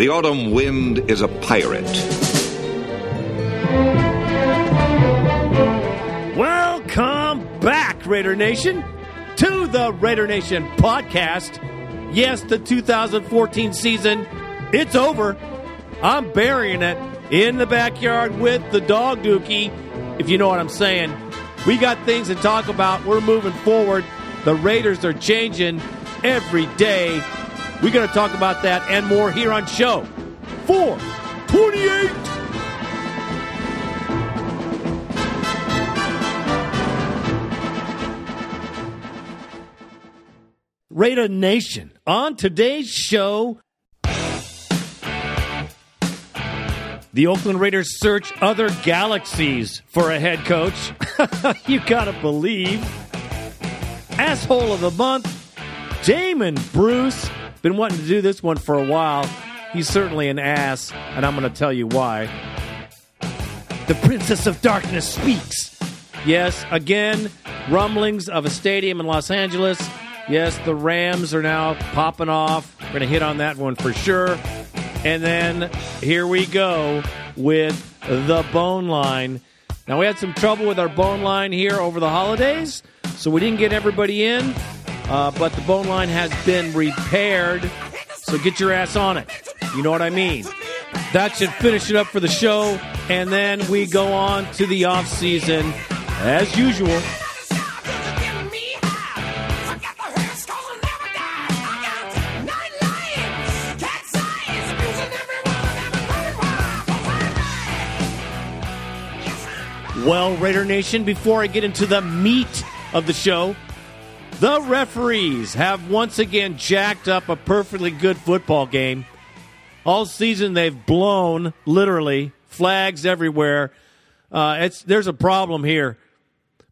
The autumn wind is a pirate. Welcome back, Raider Nation, to the Raider Nation podcast. Yes, the 2014 season, it's over. I'm burying it in the backyard with the dog dookie, if you know what I'm saying. We got things to talk about. We're moving forward. The Raiders are changing every day. We're going to talk about that and more here on show 428. Raider Nation. On today's show, the Oakland Raiders search other galaxies for a head coach. you gotta believe. Asshole of the month, Damon Bruce. Been wanting to do this one for a while. He's certainly an ass, and I'm gonna tell you why. The Princess of Darkness speaks. Yes, again, rumblings of a stadium in Los Angeles. Yes, the Rams are now popping off. We're going to hit on that one for sure. And then here we go with the bone line. Now, we had some trouble with our bone line here over the holidays, so we didn't get everybody in, uh, but the bone line has been repaired. So get your ass on it. You know what I mean? That should finish it up for the show. And then we go on to the off season as usual. Well, Raider Nation, before I get into the meat of the show, the referees have once again jacked up a perfectly good football game. All season they've blown, literally, flags everywhere. Uh, it's there's a problem here.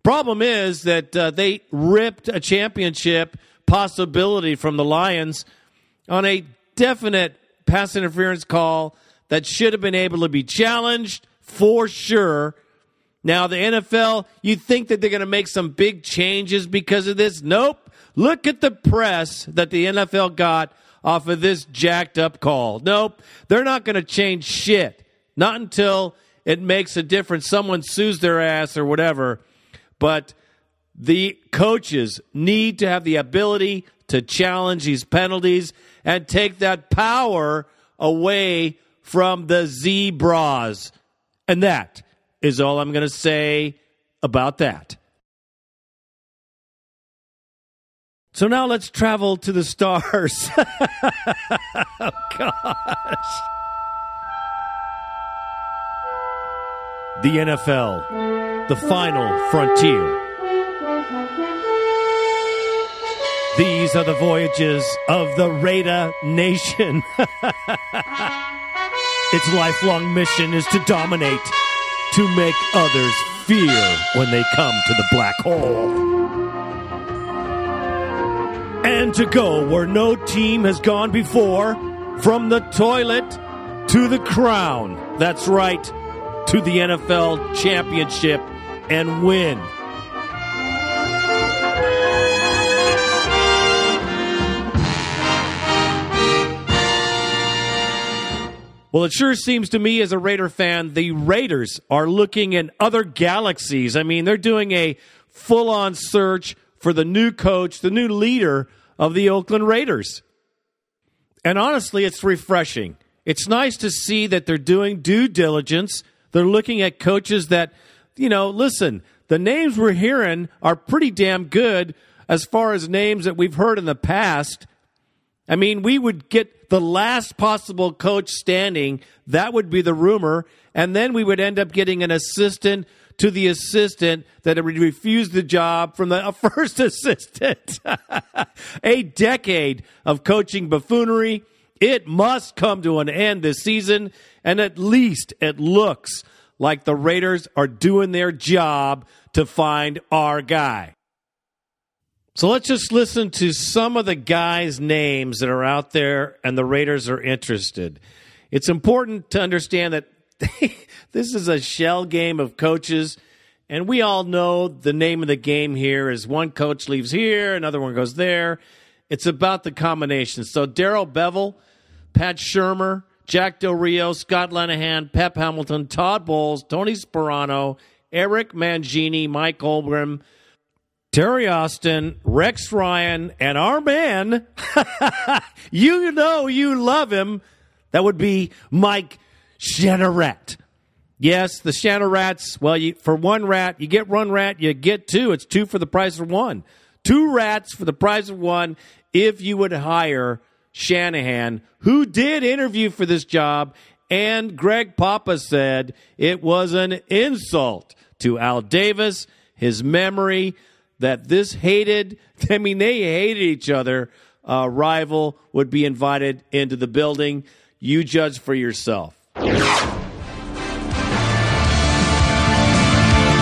Problem is that uh, they ripped a championship possibility from the Lions on a definite pass interference call that should have been able to be challenged for sure. Now, the NFL, you think that they're going to make some big changes because of this? Nope. Look at the press that the NFL got off of this jacked up call. Nope. They're not going to change shit. Not until it makes a difference. Someone sues their ass or whatever. But the coaches need to have the ability to challenge these penalties and take that power away from the zebras. And that is all I'm going to say about that. So now let's travel to the stars. oh, gosh. The NFL, the final frontier. These are the voyages of the Raider Nation. its lifelong mission is to dominate to make others fear when they come to the black hole. And to go where no team has gone before, from the toilet to the crown. That's right, to the NFL championship and win. Well, it sure seems to me as a Raider fan, the Raiders are looking in other galaxies. I mean, they're doing a full on search for the new coach, the new leader of the Oakland Raiders. And honestly, it's refreshing. It's nice to see that they're doing due diligence. They're looking at coaches that, you know, listen, the names we're hearing are pretty damn good as far as names that we've heard in the past. I mean, we would get the last possible coach standing. That would be the rumor. And then we would end up getting an assistant to the assistant that would refuse the job from the first assistant. a decade of coaching buffoonery. It must come to an end this season. And at least it looks like the Raiders are doing their job to find our guy. So let's just listen to some of the guys' names that are out there and the Raiders are interested. It's important to understand that this is a shell game of coaches, and we all know the name of the game here is one coach leaves here, another one goes there. It's about the combination. So Darrell Bevell, Pat Shurmur, Jack Del Rio, Scott Linehan, Pep Hamilton, Todd Bowles, Tony Sparano, Eric Mangini, Mike Olbram, Teryl Austin, Rex Ryan, and our man, you know you love him. That would be Mike Shanarat. Yes, the Shanarats. Well, you, for one rat, you get one rat, you get two. It's two for the price of one. Two rats for the price of one if you would hire Shanahan, who did interview for this job, and Greg Papa said it was an insult to Al Davis, his memory, that this hated, I mean, they hated each other, uh, rival would be invited into the building. You judge for yourself.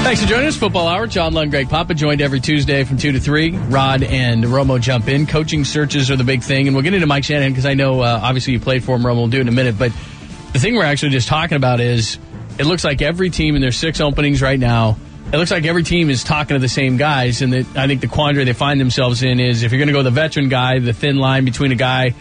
Thanks for joining us. Football Hour. John Lund, Greg Papa joined every Tuesday from 2 to 3. Rod and Romo jump in. Coaching searches are the big thing. And we'll get into Mike Shanahan because I know uh, obviously you played for him, Romo. We'll do it in a minute. But the thing we're actually just talking about is it looks like every team, and there's six openings right now, it looks like every team is talking to the same guys. And the, I think the quandary they find themselves in is if you're going to go the veteran guy, the thin line between a guy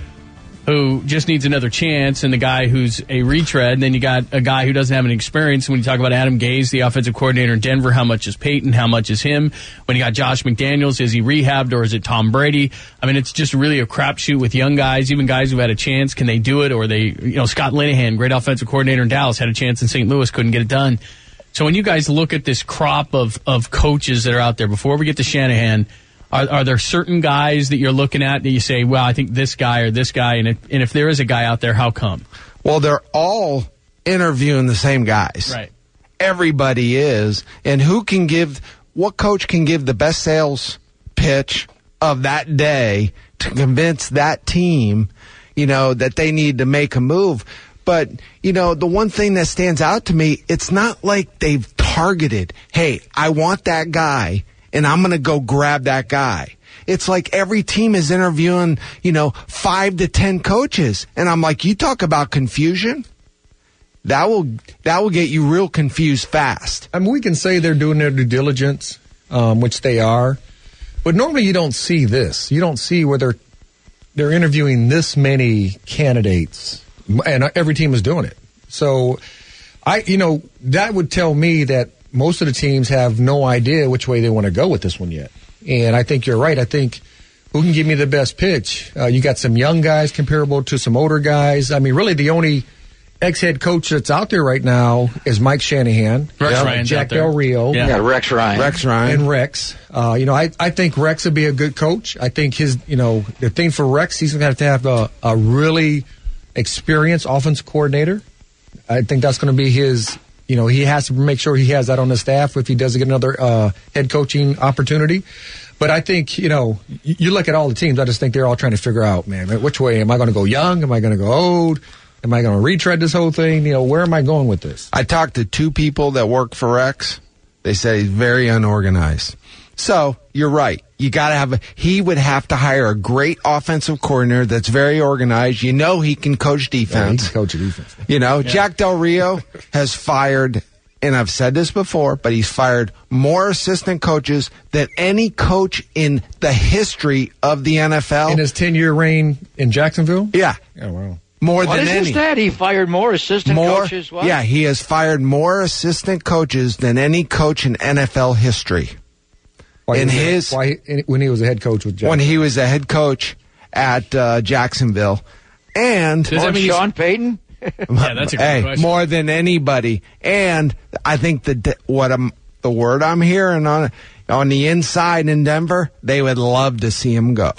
who just needs another chance and the guy who's a retread. And then you got a guy who doesn't have any experience. When you talk about Adam Gase, the offensive coordinator in Denver, how much is Peyton? How much is him? When you got Josh McDaniels, is he rehabbed or is it Tom Brady? I mean, it's just really a crapshoot with young guys, even guys who had a chance. Can they do it? Or they, you know, Scott Linehan, great offensive coordinator in Dallas, had a chance in St. Louis, couldn't get it done. So when you guys look at this crop of, of coaches that are out there, before we get to Shanahan, are, are, there certain guys that you're looking at that you say, well, I think this guy or this guy, and if, and if there is a guy out there, how come? Well, they're all interviewing the same guys. Right. Everybody is. And who can give, what coach can give the best sales pitch of that day to convince that team, you know, that they need to make a move? But, you know, the one thing that stands out to me, it's not like they've targeted, hey, I want that guy and I'm going to go grab that guy. It's like every team is interviewing, you know, five to 10 coaches. And I'm like, you talk about confusion? That will, that will get you real confused fast. I mean, we can say they're doing their due diligence, um, which they are. But normally you don't see this. You don't see where they're, they're interviewing this many candidates and every team is doing it. So I, you know, that would tell me that most of the teams have no idea which way they want to go with this one yet. And I think you're right. I think who can give me the best pitch? Uh, you got some young guys comparable to some older guys. I mean, really, the only ex head coach that's out there right now is Mike Shanahan, Rex yep. Ryan's Jack Del Rio, yeah. yeah. Rex Ryan, Rex Ryan, and Rex. Uh, you know, I, I think Rex would be a good coach. I think his, you know, the thing for Rex, he's going to have to have a, a really experienced offense coordinator. I think that's going to be his you know, he has to make sure he has that on the staff if he does get another uh, head coaching opportunity. But I think, you know, you look at all the teams, I just think they're all trying to figure out, man, which way am I going to go young? Am I going to go old? Am I going to retread this whole thing? You know, where am I going with this? I talked to two people that work for Rex. They say he's very unorganized. So you're right. You got to have a, he would have to hire a great offensive coordinator that's very organized. You know, he can coach defense. Yeah, he can coach defense. You know, yeah. Jack Del Rio has fired, and I've said this before, but he's fired more assistant coaches than any coach in the history of the NFL. In his 10 year reign in Jacksonville? Yeah. Oh, wow. More what than any. What is that? He fired more assistant more, coaches. What? Yeah, he has fired more assistant coaches than any coach in NFL history. Why in his why when he was a head coach with when he was a head coach at uh, Jacksonville, and Does that mean Sean Payton? yeah, that's a good hey, question. more than anybody, and I think that what I'm the word I'm hearing on on the inside in Denver, they would love to see him go.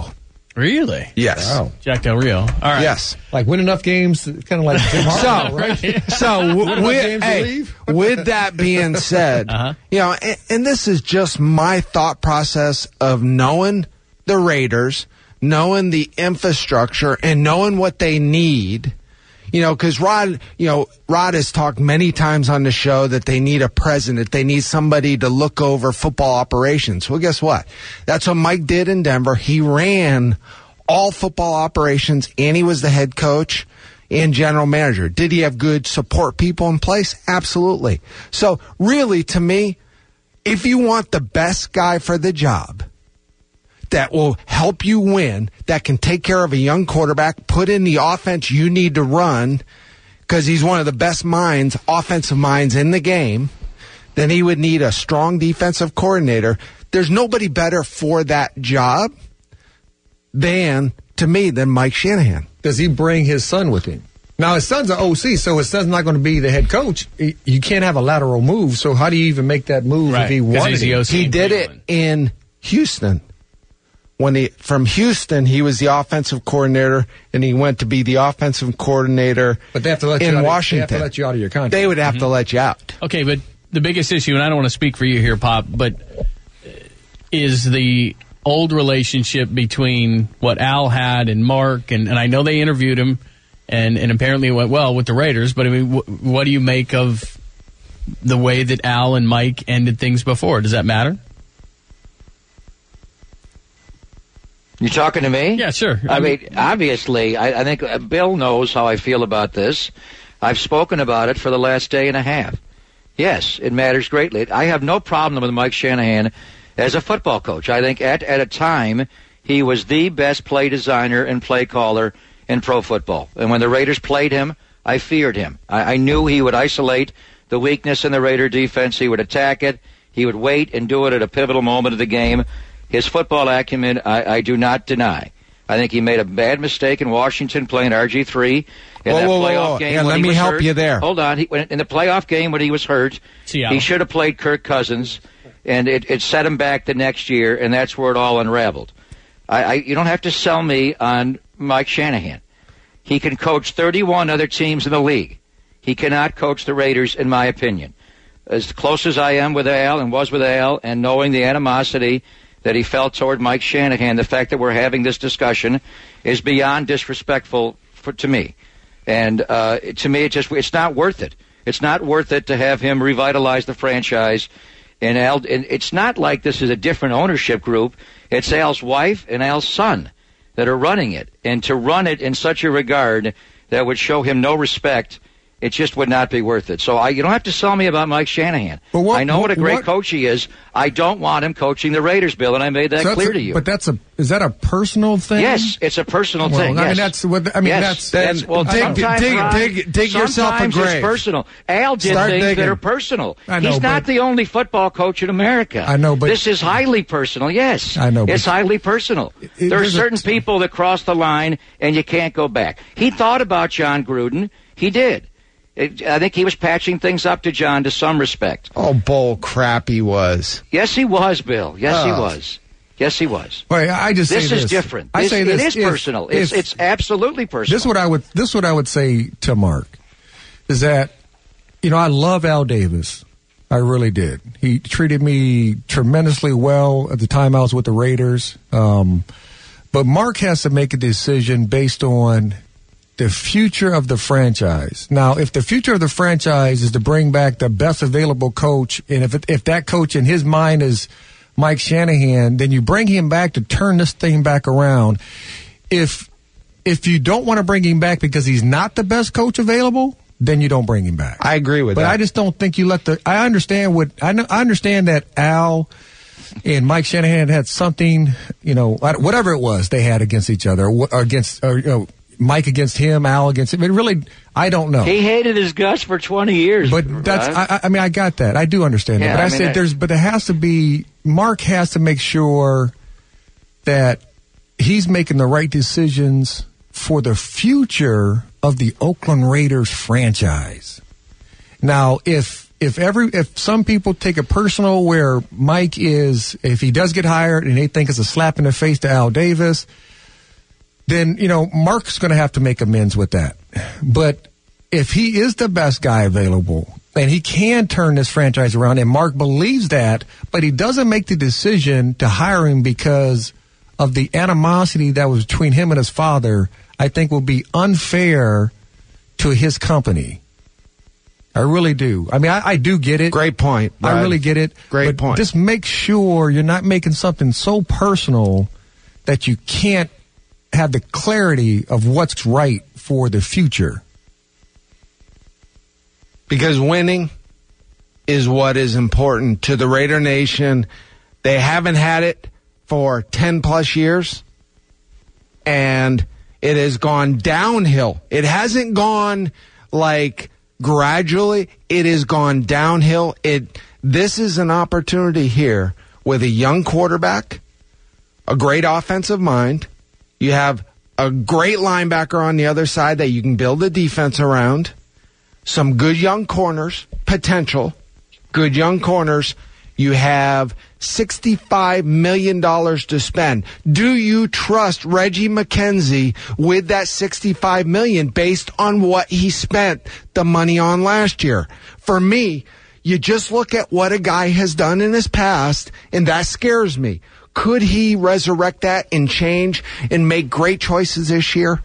Really? Yes. Wow. Jack Del Rio. All right. Yes. Like win enough games, kind of like Jim Harbaugh, so, right? So, w- with, hey, with that being said, Uh-huh. you know, and, and this is just my thought process of knowing the Raiders, knowing the infrastructure, and knowing what they need. You know, because Rod, you know, Rod has talked many times on the show that they need a president. They need somebody to look over football operations. Well, guess what? That's what Mike did in Denver. He ran all football operations and he was the head coach and general manager. Did he have good support people in place? Absolutely. So really, to me, if you want the best guy for the job, that will help you win, that can take care of a young quarterback, put in the offense you need to run, because he's one of the best minds, offensive minds in the game, then he would need a strong defensive coordinator. There's nobody better for that job than, to me, than Mike Shanahan. Does he bring his son with him? Now his son's an OC, so his son's not going to be the head coach. You can't have a lateral move. So how do you even make that move Right, if he 'cause wanted he's it? OC. He in did it in Houston. When he from Houston, he was the offensive coordinator, and he went to be the offensive coordinator. But they have to let you in out of- they have to let you out of your contract. They would have to let you out. Okay, but the biggest issue, and I don't want to speak for you here, Pop, but uh, is the old relationship between what Al had and Mark, and, and I know they interviewed him, and, and apparently it went well with the Raiders, but I mean, wh- what do you make of the way that Al and Mike ended things before? Does that matter? You talking to me? Yeah, sure. I mean, obviously, I, I think uh, Bill knows how I feel about this. I've spoken about it for the last day and a half. Yes, it matters greatly. I have no problem with Mike Shanahan as a football coach. I think at at a time he was the best play designer and play caller in pro football. And when the Raiders played him, I feared him. I, I knew he would isolate the weakness in the Raider defense. He would attack it. He would wait and do it at a pivotal moment of the game. His football acumen, I, I do not deny. I think he made a bad mistake in Washington playing RG three in Whoa, that whoa, whoa, playoff whoa. game. Yeah, when let he me was help hurt. you there. Hold on, he, when, in the playoff game when he was hurt, Seattle. he should have played Kirk Cousins, and it, it set him back the next year, and that's where it all unraveled. I, I, you don't have to sell me on Mike Shanahan. He can coach 31 other teams in the league. He cannot coach the Raiders, in my opinion. As close as I am with Al and was with Al, and knowing the animosity that he felt toward Mike Shanahan, the fact that we're having this discussion is beyond disrespectful for, to me. And uh, to me, it just it's not worth it. It's not worth it to have him revitalize the franchise. And Al, and it's not like this is a different ownership group. It's Al's wife and Al's son that are running it, and to run it in such a regard that would show him no respect, it just would not be worth it. So I, you don't have to sell me about Mike Shanahan. What- I know what a great what- coach he is. I don't want him coaching the Raiders, Bill, and I made that So clear a- to you. But that's a is that a personal thing? Yes, it's a personal Well, thing. I mean, yes. that's what- I mean, Yes, that's- Then well, dig- dig- Ron, dig- dig yourself a grave. It's personal. Al did Start things digging. that are personal. I know, He's not the only football coach in America. I know, but- this is highly personal. Yes, I know, but- It's highly personal. it- there are there's a- certain people that cross the line, and you can't go back. He thought about Jon Gruden. He did. It, I think he was patching things up to John to some respect. Oh, bull crap he was. Yes, he was, Bill. Yes, he Oh. was. Yes, he was. Wait, I just This is this. different. I This- say this. It is if- personal. It's if- it's absolutely personal. This is what I would this is what I would say to Mark is that you know I love Al Davis. I really did. He treated me tremendously well at the time I was with the Raiders. Um, but Mark has to make a decision based on the future of the franchise. Now, if the future of the franchise is to bring back the best available coach, and if it, if that coach in his mind is Mike Shanahan, then you bring him back to turn this thing back around. If if you don't want to bring him back because he's not the best coach available, then you don't bring him back. I agree with but that. But I just don't think you let the. I understand what I, know, I understand that Al and Mike Shanahan had something, you know, whatever it was they had against each other, or, against, or, you know, Mike against him, Al against him. It really, I don't know. He hated his guts for 20 years. But that's, Ron. I, I- I mean, I got that. I do understand Yeah, that. But I, I mean, said I- there's, but there has to be, Mark has to make sure that he's making the right decisions for the future of the Oakland Raiders franchise. Now, if, if every, if some people take it personal where Mike is, if he does get hired and they think it's a slap in the face to Al Davis, then you know Mark's going to have to make amends with that. But if he is the best guy available and he can turn this franchise around, and Mark believes that, but he doesn't make the decision to hire him because of the animosity that was between him and his father, I think will be unfair to his company. I really do. I mean, I, I do get it. Great point. I really get it. Great but point. Just make sure you're not making something so personal that you can't have the clarity of what's right for the future. because winning is what is important to the Raider Nation. They haven't had it for 10 plus years and it has gone downhill. It hasn't gone like gradually it has gone downhill. It this is an opportunity here with a young quarterback, a great offensive mind. You have a great linebacker on the other side that you can build a defense around. Some good young corners, potential, good young corners. You have $65 million to spend. Do you trust Reggie McKenzie with that 65 million based on what he spent the money on last year? For me, you just look at what a guy has done in his past and that scares me. Could he resurrect that and change and make great choices this year?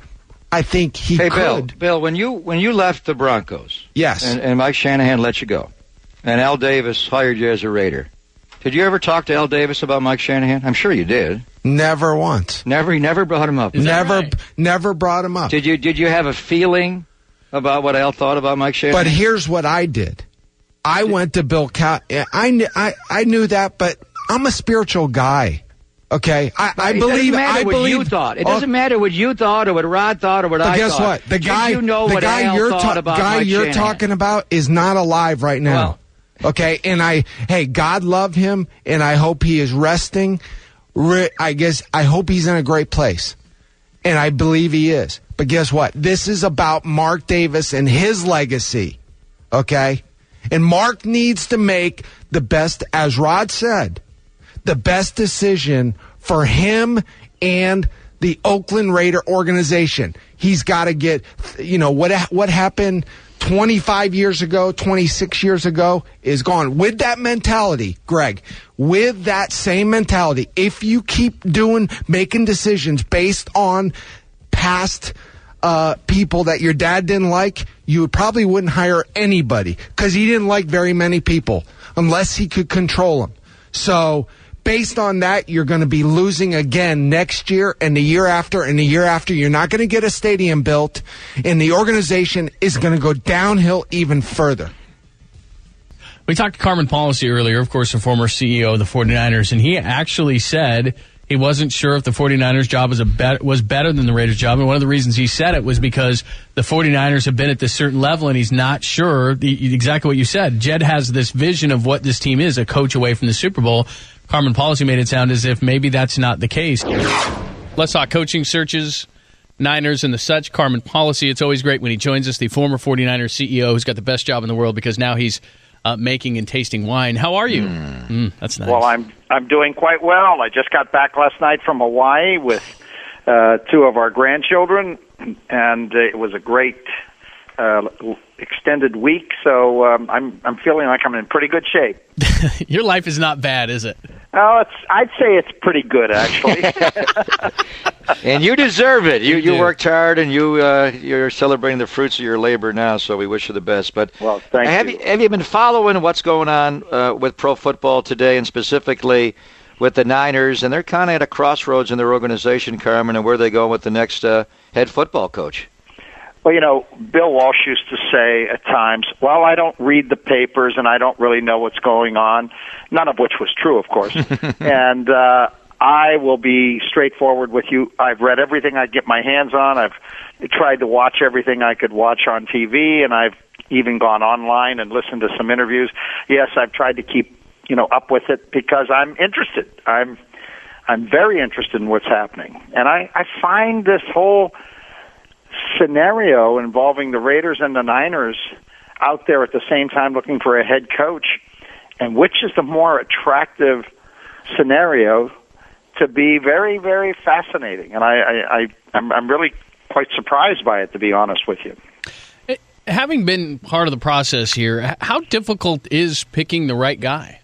I think he hey, could. Bill, Bill, when you when you left the Broncos, Yes. and, and Mike Shanahan let you go, and Al Davis hired you as a Raider, did you ever talk to Al Davis about Mike Shanahan? I'm sure you did. Never once. Never, he never brought him up. that Never, right? never brought him up. Did you? Did you have a feeling about what Al thought about Mike Shanahan? But here's what I did. I went to Bill Cow. I, kn- I I knew that, but I'm a spiritual guy. Okay, I, I it believe. doesn't matter I what believe. you thought. It doesn't matter what you thought or what Rod thought or what I guess thought. what? The guy, you know the guy you're ta- about guy you're talking about is not alive right now. okay, and I, hey, God love him, and I hope he is resting. Re- I guess I hope he's in a great place, and I believe he is. But guess what? This is about Mark Davis and his legacy. Okay, and Mark needs to make the best, as Rod said, the best decision for him and the Oakland Raider organization. He's got to get, you know, what what happened 25 years ago, 26 years ago is gone. With that mentality, Greg, with that same mentality, if you keep doing, making decisions based on past uh, people that your dad didn't like, you probably wouldn't hire anybody because he didn't like very many people unless he could control them. So, based on that, you're going to be losing again next year and the year after and the year after. You're not going to get a stadium built, and the organization is going to go downhill even further. We talked to Carmen Policy earlier, of course, the former CEO of the 49ers, and he actually said he wasn't sure if the 49ers job was a was better than the Raiders job. And one of the reasons he said it was because the 49ers have been at this certain level and he's not sure the, exactly what you said. Jed has this vision of what this team is, a coach away from the Super Bowl. Carmen Policy made it sound as if maybe that's not the case. Let's talk coaching searches. Niners and the such. Carmen Policy. It's always great when he joins us, the former 49ers CEO who's got the best job in the world because now he's uh, making and tasting wine. How are you? Mm, that's nice. Well, I'm I'm doing quite well. I just got back last night from Hawaii with uh, two of our grandchildren, and uh, it was a great uh, extended week. So um, I'm I'm feeling like I'm in pretty good shape. Your life is not bad, is it? Oh, it's I'd say it's pretty good actually. and you deserve it. You You you, worked hard, and you uh, you're celebrating the fruits of your labor now. So we wish you the best. But Well, thank have you. Have you been following what's going on uh, with pro football today, and specifically with the Niners? And they're kind of at a crossroads in their organization, Carmen, and where they go with the next uh, head football coach. Well, you know, Bill Walsh used to say at times, "Well, I don't read the papers and I don't really know what's going on." None of which was true, of course. and uh, I will be straightforward with you. I've read everything I get my hands on. I've tried to watch everything I could watch on TV, and I've even gone online and listened to some interviews. Yes, I've tried to keep you know up with it because I'm interested. I'm I'm very interested in what's happening, and I I find this whole scenario involving the Raiders and the Niners out there at the same time looking for a head coach, and which is the more attractive scenario to be very, very fascinating. And I, I, I I'm, I'm really quite surprised by it, to be honest with you. Eh, having been part of the process here, how difficult is picking the right guy?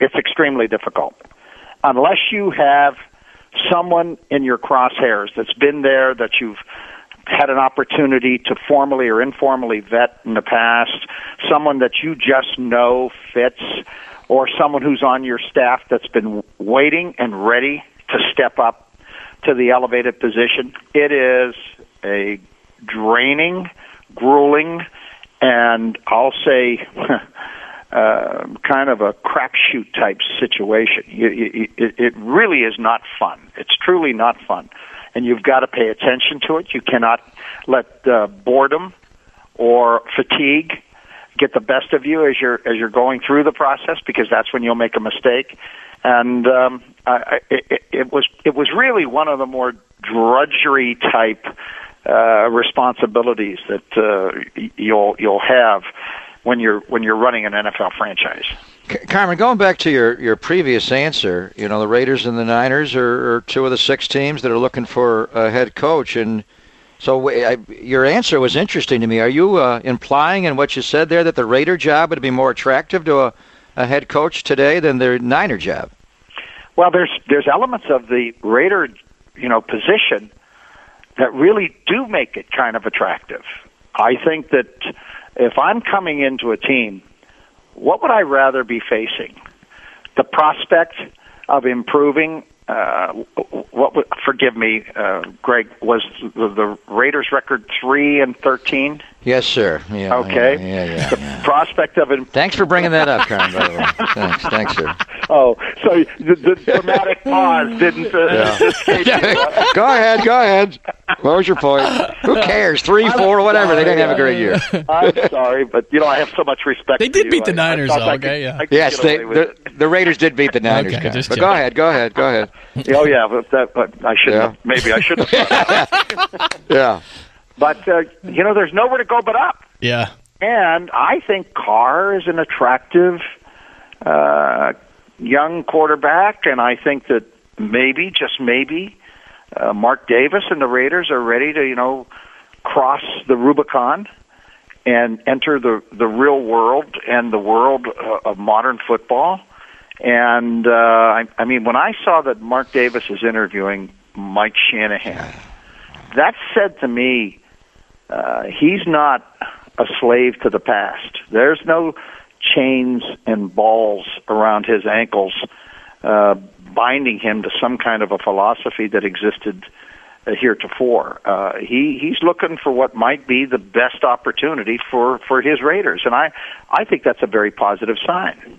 It's extremely difficult unless you have someone in your crosshairs that's been there that you've had an opportunity to formally or informally vet in the past, someone that you just know fits, or someone who's on your staff that's been waiting and ready to step up to the elevated position. It is a draining, grueling, and I'll say uh, kind of a crapshoot type situation. It really is not fun. It's truly not fun, and you've got to pay attention to it. You cannot let uh, boredom or fatigue get the best of you as you're as you're going through the process because that's when you'll make a mistake. And um, I, it, it was it was really one of the more drudgery type uh, responsibilities that uh, you'll you'll have when you're when you're running an NFL franchise. Carmen, going back to your, your previous answer, you know the Raiders and the Niners are, are two of the six teams that are looking for a head coach, and so I, your answer was interesting to me. Are you uh, implying in what you said there that the Raider job would be more attractive to a, a head coach today than the Niner job? Well, there's there's elements of the Raider, you know, position that really do make it kind of attractive. I think that if I'm coming into a team, what would I rather be facing? The prospect of improving. Uh, what? Forgive me, uh, Greg. Was the, the Raiders' record three and thirteen? Yes, sir. Yeah, okay. Yeah, yeah, yeah, the yeah. prospect of it. Thanks for bringing that up, Carmen. By the way, thanks, thanks, sir. Oh, so the, the dramatic pause didn't uh, Yeah. escape you. go ahead, go ahead. What was your point? Who cares? Three, four, whatever. They didn't have a great year. I'm sorry, but you know I have so much respect. They for did you. beat the I- I Niners, though, I okay, could- yeah. I Yes, they, the, the Raiders did beat the Niners. Okay, just but joking. go ahead, go ahead, go ahead. it. Oh yeah, but, that, but I should Yeah. have maybe I should have. Yeah. But uh, you know, there's nowhere to go but up. Yeah. And I think Carr is an attractive uh, young quarterback, and I think that maybe, just maybe, uh, Mark Davis and the Raiders are ready to, you know, cross the Rubicon and enter the the real world and the world uh, of modern football. And uh, I, I mean, when I saw that Mark Davis is interviewing Mike Shanahan, that said to me, uh, he's not a slave to the past. There's no chains and balls around his ankles uh, binding him to some kind of a philosophy that existed uh, heretofore. Uh, he he's looking for what might be the best opportunity for for his Raiders, and I I think that's a very positive sign.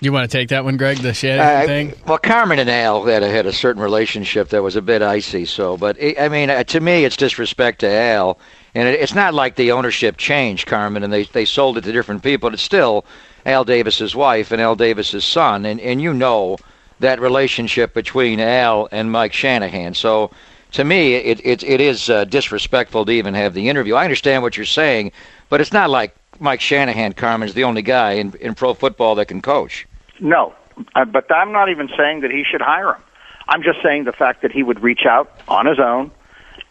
You want to take that one, Greg? The Shanahan Uh, thing? well, Carmen and Al had a, had a certain relationship that was a bit icy. So, but it, I mean, uh, to me, it's disrespect to Al, and it, it's not like the ownership changed, Carmen, and they they sold it to different people. It's still Al Davis's wife and Al Davis's son, and and you know that relationship between Al and Mike Shanahan. So. To me, it it, it is uh, disrespectful to even have the interview. I understand what you're saying, but it's not like Mike Shanahan, Carmen's the only guy in, in pro football that can coach. No, uh, but I'm not even saying that he should hire him. I'm just saying the fact that he would reach out on his own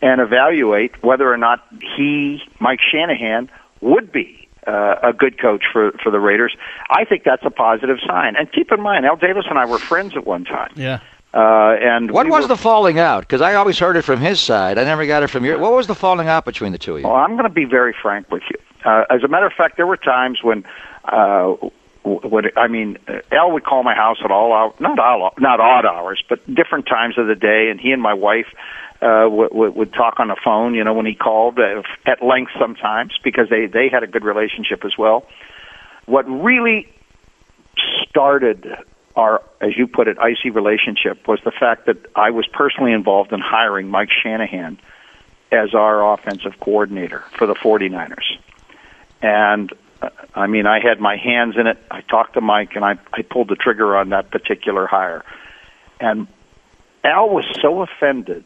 and evaluate whether or not he, Mike Shanahan, would be uh, a good coach for for the Raiders. I think that's a positive sign. And keep in mind, Al Davis and I were friends at one time. Yeah. Uh, and What we was were- the falling out? Because I always heard it from his side. I never got it from your. What was the falling out between the two of you? Well, I'm going to be very frank with you. Uh, as a matter of fact, there were times when, uh, w- when I mean, uh, Al would call my house at all out, not all, not odd hours, but different times of the day, and he and my wife uh, w- w- would talk on the phone. You know, when he called uh, at length sometimes because they they had a good relationship as well. What really started our, as you put it, icy relationship was the fact that I was personally involved in hiring Mike Shanahan as our offensive coordinator for the 49ers. And uh, I mean, I had my hands in it. I talked to Mike and I, I pulled the trigger on that particular hire. And Al was so offended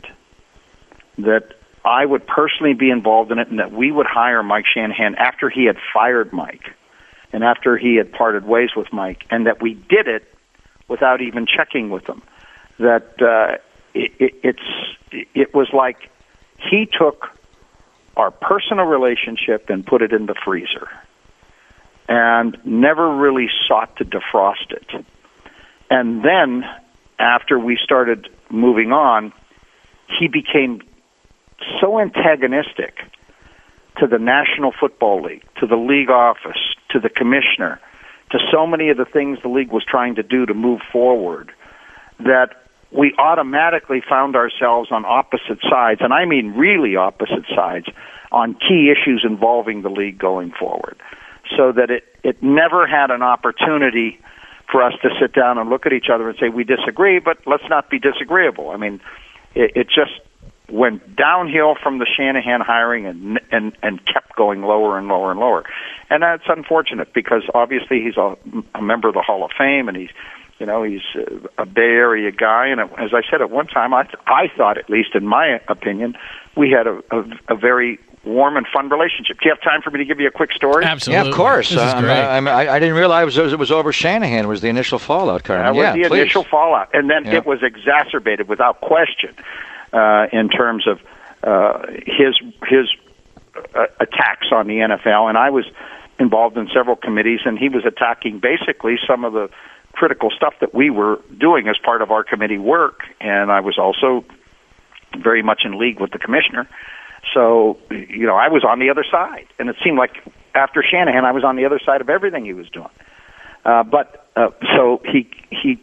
that I would personally be involved in it and that we would hire Mike Shanahan after he had fired Mike and after he had parted ways with Mike, and that we did it without even checking with him. That uh, it, it, it's it was like he took our personal relationship and put it in the freezer, and never really sought to defrost it. And then, after we started moving on, he became so antagonistic to the National Football League, to the league office, to the commissioner, to so many of the things the league was trying to do to move forward that we automatically found ourselves on opposite sides, and I mean really opposite sides, on key issues involving the league going forward. So that it, it never had an opportunity for us to sit down and look at each other and say, we disagree, but let's not be disagreeable. I mean, it, it just went downhill from the Shanahan hiring and and and kept going lower and lower and lower, and that's unfortunate because obviously he's a, a member of the Hall of Fame and he's you know he's a Bay Area guy and as I said at one time I I thought at least in my opinion we had a a, a very warm and fun relationship. Do you have time for me to give you a quick story? Absolutely. Yeah, of course. This is Um, great. I, I, I didn't realize it was, it was over Shanahan was the initial fallout, Carmen. That was yeah, the please. initial fallout, and then Yeah. it was exacerbated without question uh, in terms of uh, his his uh, attacks on the NFL. And I was involved in several committees, and he was attacking basically some of the critical stuff that we were doing as part of our committee work. And I was also very much in league with the commissioner. So, you know, I was on the other side, and it seemed like after Shanahan, I was on the other side of everything he was doing. Uh, but uh, so he he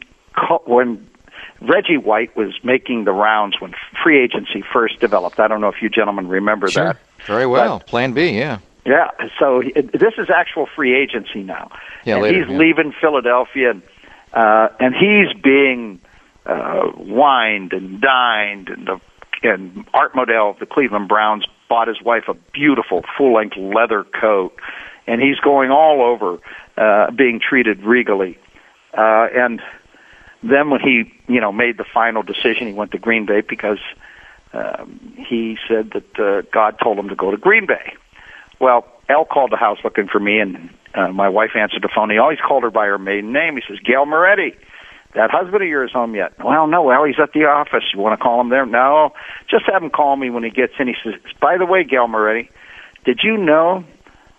when Reggie White was making the rounds when free agency first developed. I don't know if you gentlemen remember Sure. that. Very well. Plan B, yeah. Yeah. So he- this is actual free agency now. Yeah, and later, he's yeah. leaving Philadelphia, and uh, and he's being uh, wined and dined, and the and Art Modell of the Cleveland Browns bought his wife a beautiful full length leather coat, and he's going all over, uh, being treated regally, uh, and then when he you know made the final decision, he went to Green Bay because um, he said that uh, God told him to go to Green Bay. Well, Al called the house looking for me, and uh, my wife answered the phone. He always called her by her maiden name. He says, Gail Moretti, that husband of yours home yet? Well, no, well, he's at the office. You want to call him there? No, just have him call me when he gets in. He says, by the way, Gail Moretti, did you know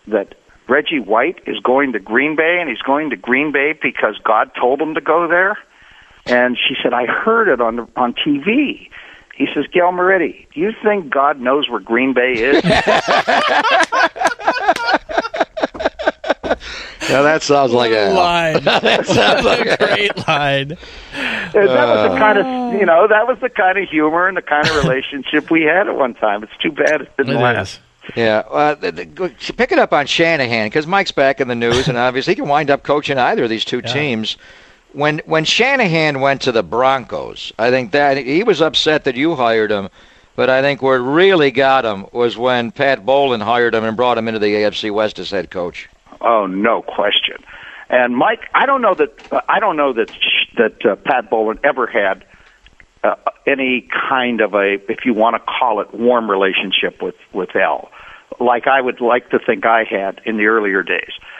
that Reggie White is going to Green Bay, and he's going to Green Bay because God told him to go there? And she said, I heard it on the, on TV. He says, Gail Moretti, do you think God knows where Green Bay is? Yeah, that sounds like a. line. that sounds like a great line. And that was the kind of you know that was the kind of humor and the kind of relationship we had at one time. It's too bad it didn't It last. is. Yeah, uh, the, the, go- pick it up on Shanahan because Mike's back in the news, and obviously he can wind up coaching either of these two teams. When when Shanahan went to the Broncos, I think that he was upset that you hired him, but I think what really got him was when Pat Bowlen hired him and brought him into the AFC West as head coach. Oh, no question. And Mike, I don't know that uh, I don't know that that uh, Pat Bowlen ever had uh, any kind of a, if you want to call it, warm relationship with with Al, like I would like to think I had in the earlier days. Uh,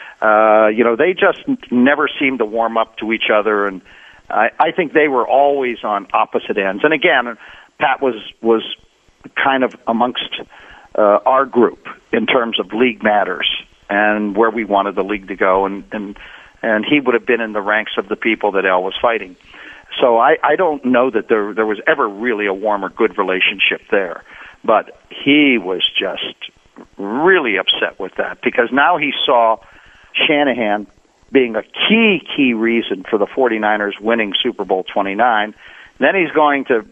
you know, they just never seemed to warm up to each other, and I, I think they were always on opposite ends. And again, Pat was was kind of amongst uh, our group in terms of league matters and where we wanted the league to go, and and and he would have been in the ranks of the people that Al was fighting. So I, I don't know that there there was ever really a warm or good relationship there, but he was just really upset with that because now he saw Shanahan being a key key reason for the 49ers winning Super Bowl 29. Then he's going to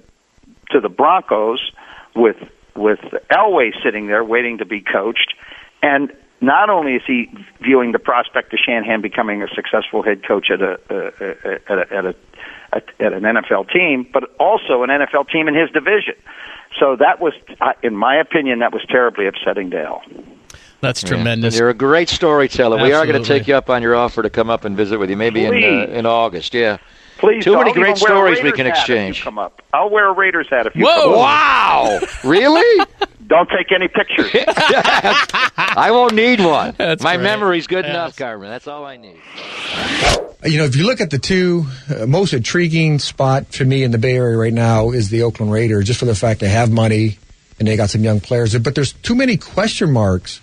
to the Broncos with with Elway sitting there waiting to be coached, and not only is he viewing the prospect of Shanahan becoming a successful head coach at a, uh, at a, at a at, an NFL team, but also an NFL team in his division. So that was, in my opinion, that was terribly upsetting to. That's tremendous. And you're a great storyteller. We are going to take you up on your offer to come up and visit with you, maybe in uh, in August. Yeah. Please, Too many I'll great stories we can hat if you exchange. come up. I'll wear a Raiders hat if you Whoa. come up. Wow! really? Don't take any pictures. I won't need one. That's My great. memory's good Yes. enough, Carmen. That's all I need. You know, if you look at the two uh, most intriguing spot for me in the Bay Area right now is the Oakland Raiders, just for the fact they have money and they got some young players. But there's too many question marks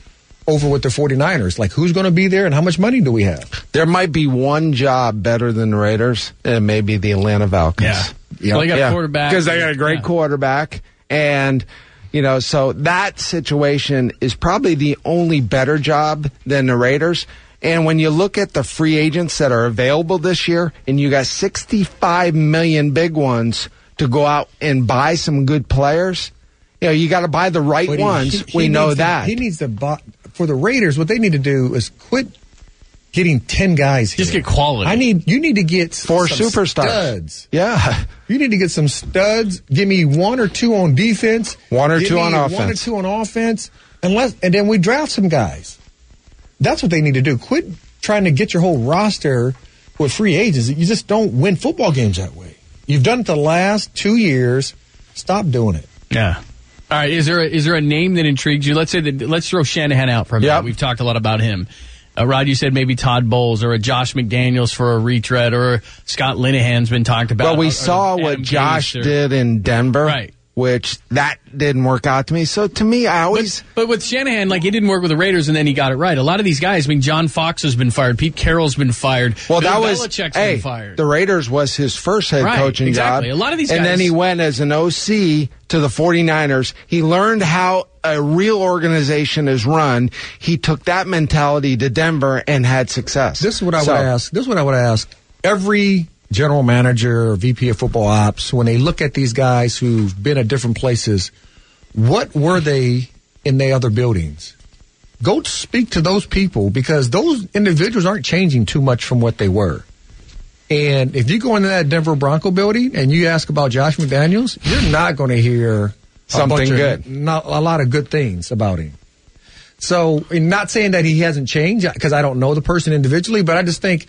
over with the 49ers. Like, who's going to be there and how much money do we have? There might be one job better than the Raiders, and maybe the Atlanta Falcons. Yeah. Well, they got a quarterback. because they got a great Yeah. quarterback, and you know, so that situation is probably the only better job than the Raiders. And when you look at the free agents that are available this year, and you got 65 million big ones to go out and buy some good players, you know, you got to buy the right But he- ones. he- he we know needs to- that. he needs to buy for the Raiders. What they need to do is quit getting ten guys. Just here. get quality. I need you need to get Four some superstars. Studs. Yeah. You need to get some studs. Give me one or two on defense. One or Give two me on One or offense. two on offense. And let and then we draft some guys. That's what they need to do. Quit trying to get your whole roster with free agents. You just don't win football games that way. You've done it the last two years. Stop doing it. Yeah. All right. Is there a, is there a name that intrigues you? Let's say that let's throw Shanahan out for a minute. Yep. We've talked a lot about him. Uh, Rod, you said maybe Todd Bowles or a Josh McDaniels for a retread or Scott Linehan's been talked about. Well, we or saw what Adam Josh or- did in Denver. Right. Which that didn't work out to me. So to me, I always. But with Shanahan, like it didn't work with the Raiders, and then he got it right. A lot of these guys. I mean, John Fox has been fired. Pete Carroll's been fired. Well, Bill that was Belichick's hey. been fired. The Raiders was his first head Right, coaching exactly. job. A lot of these and then he went as an OC to the 49ers. He learned how a real organization is run. He took that mentality to Denver and had success. This is what I So- would ask. This is what I would ask every general manager or VP of football ops when they look at these guys who've been at different places. What were they in the other buildings? Go speak to those people because those individuals aren't changing too much from what they were. And if you go into that Denver Bronco building and you ask about Josh McDaniels, you're not going to hear a Something bunch of- good. not a lot of good things about him. So, not saying that he hasn't changed because I don't know the person individually, but I just think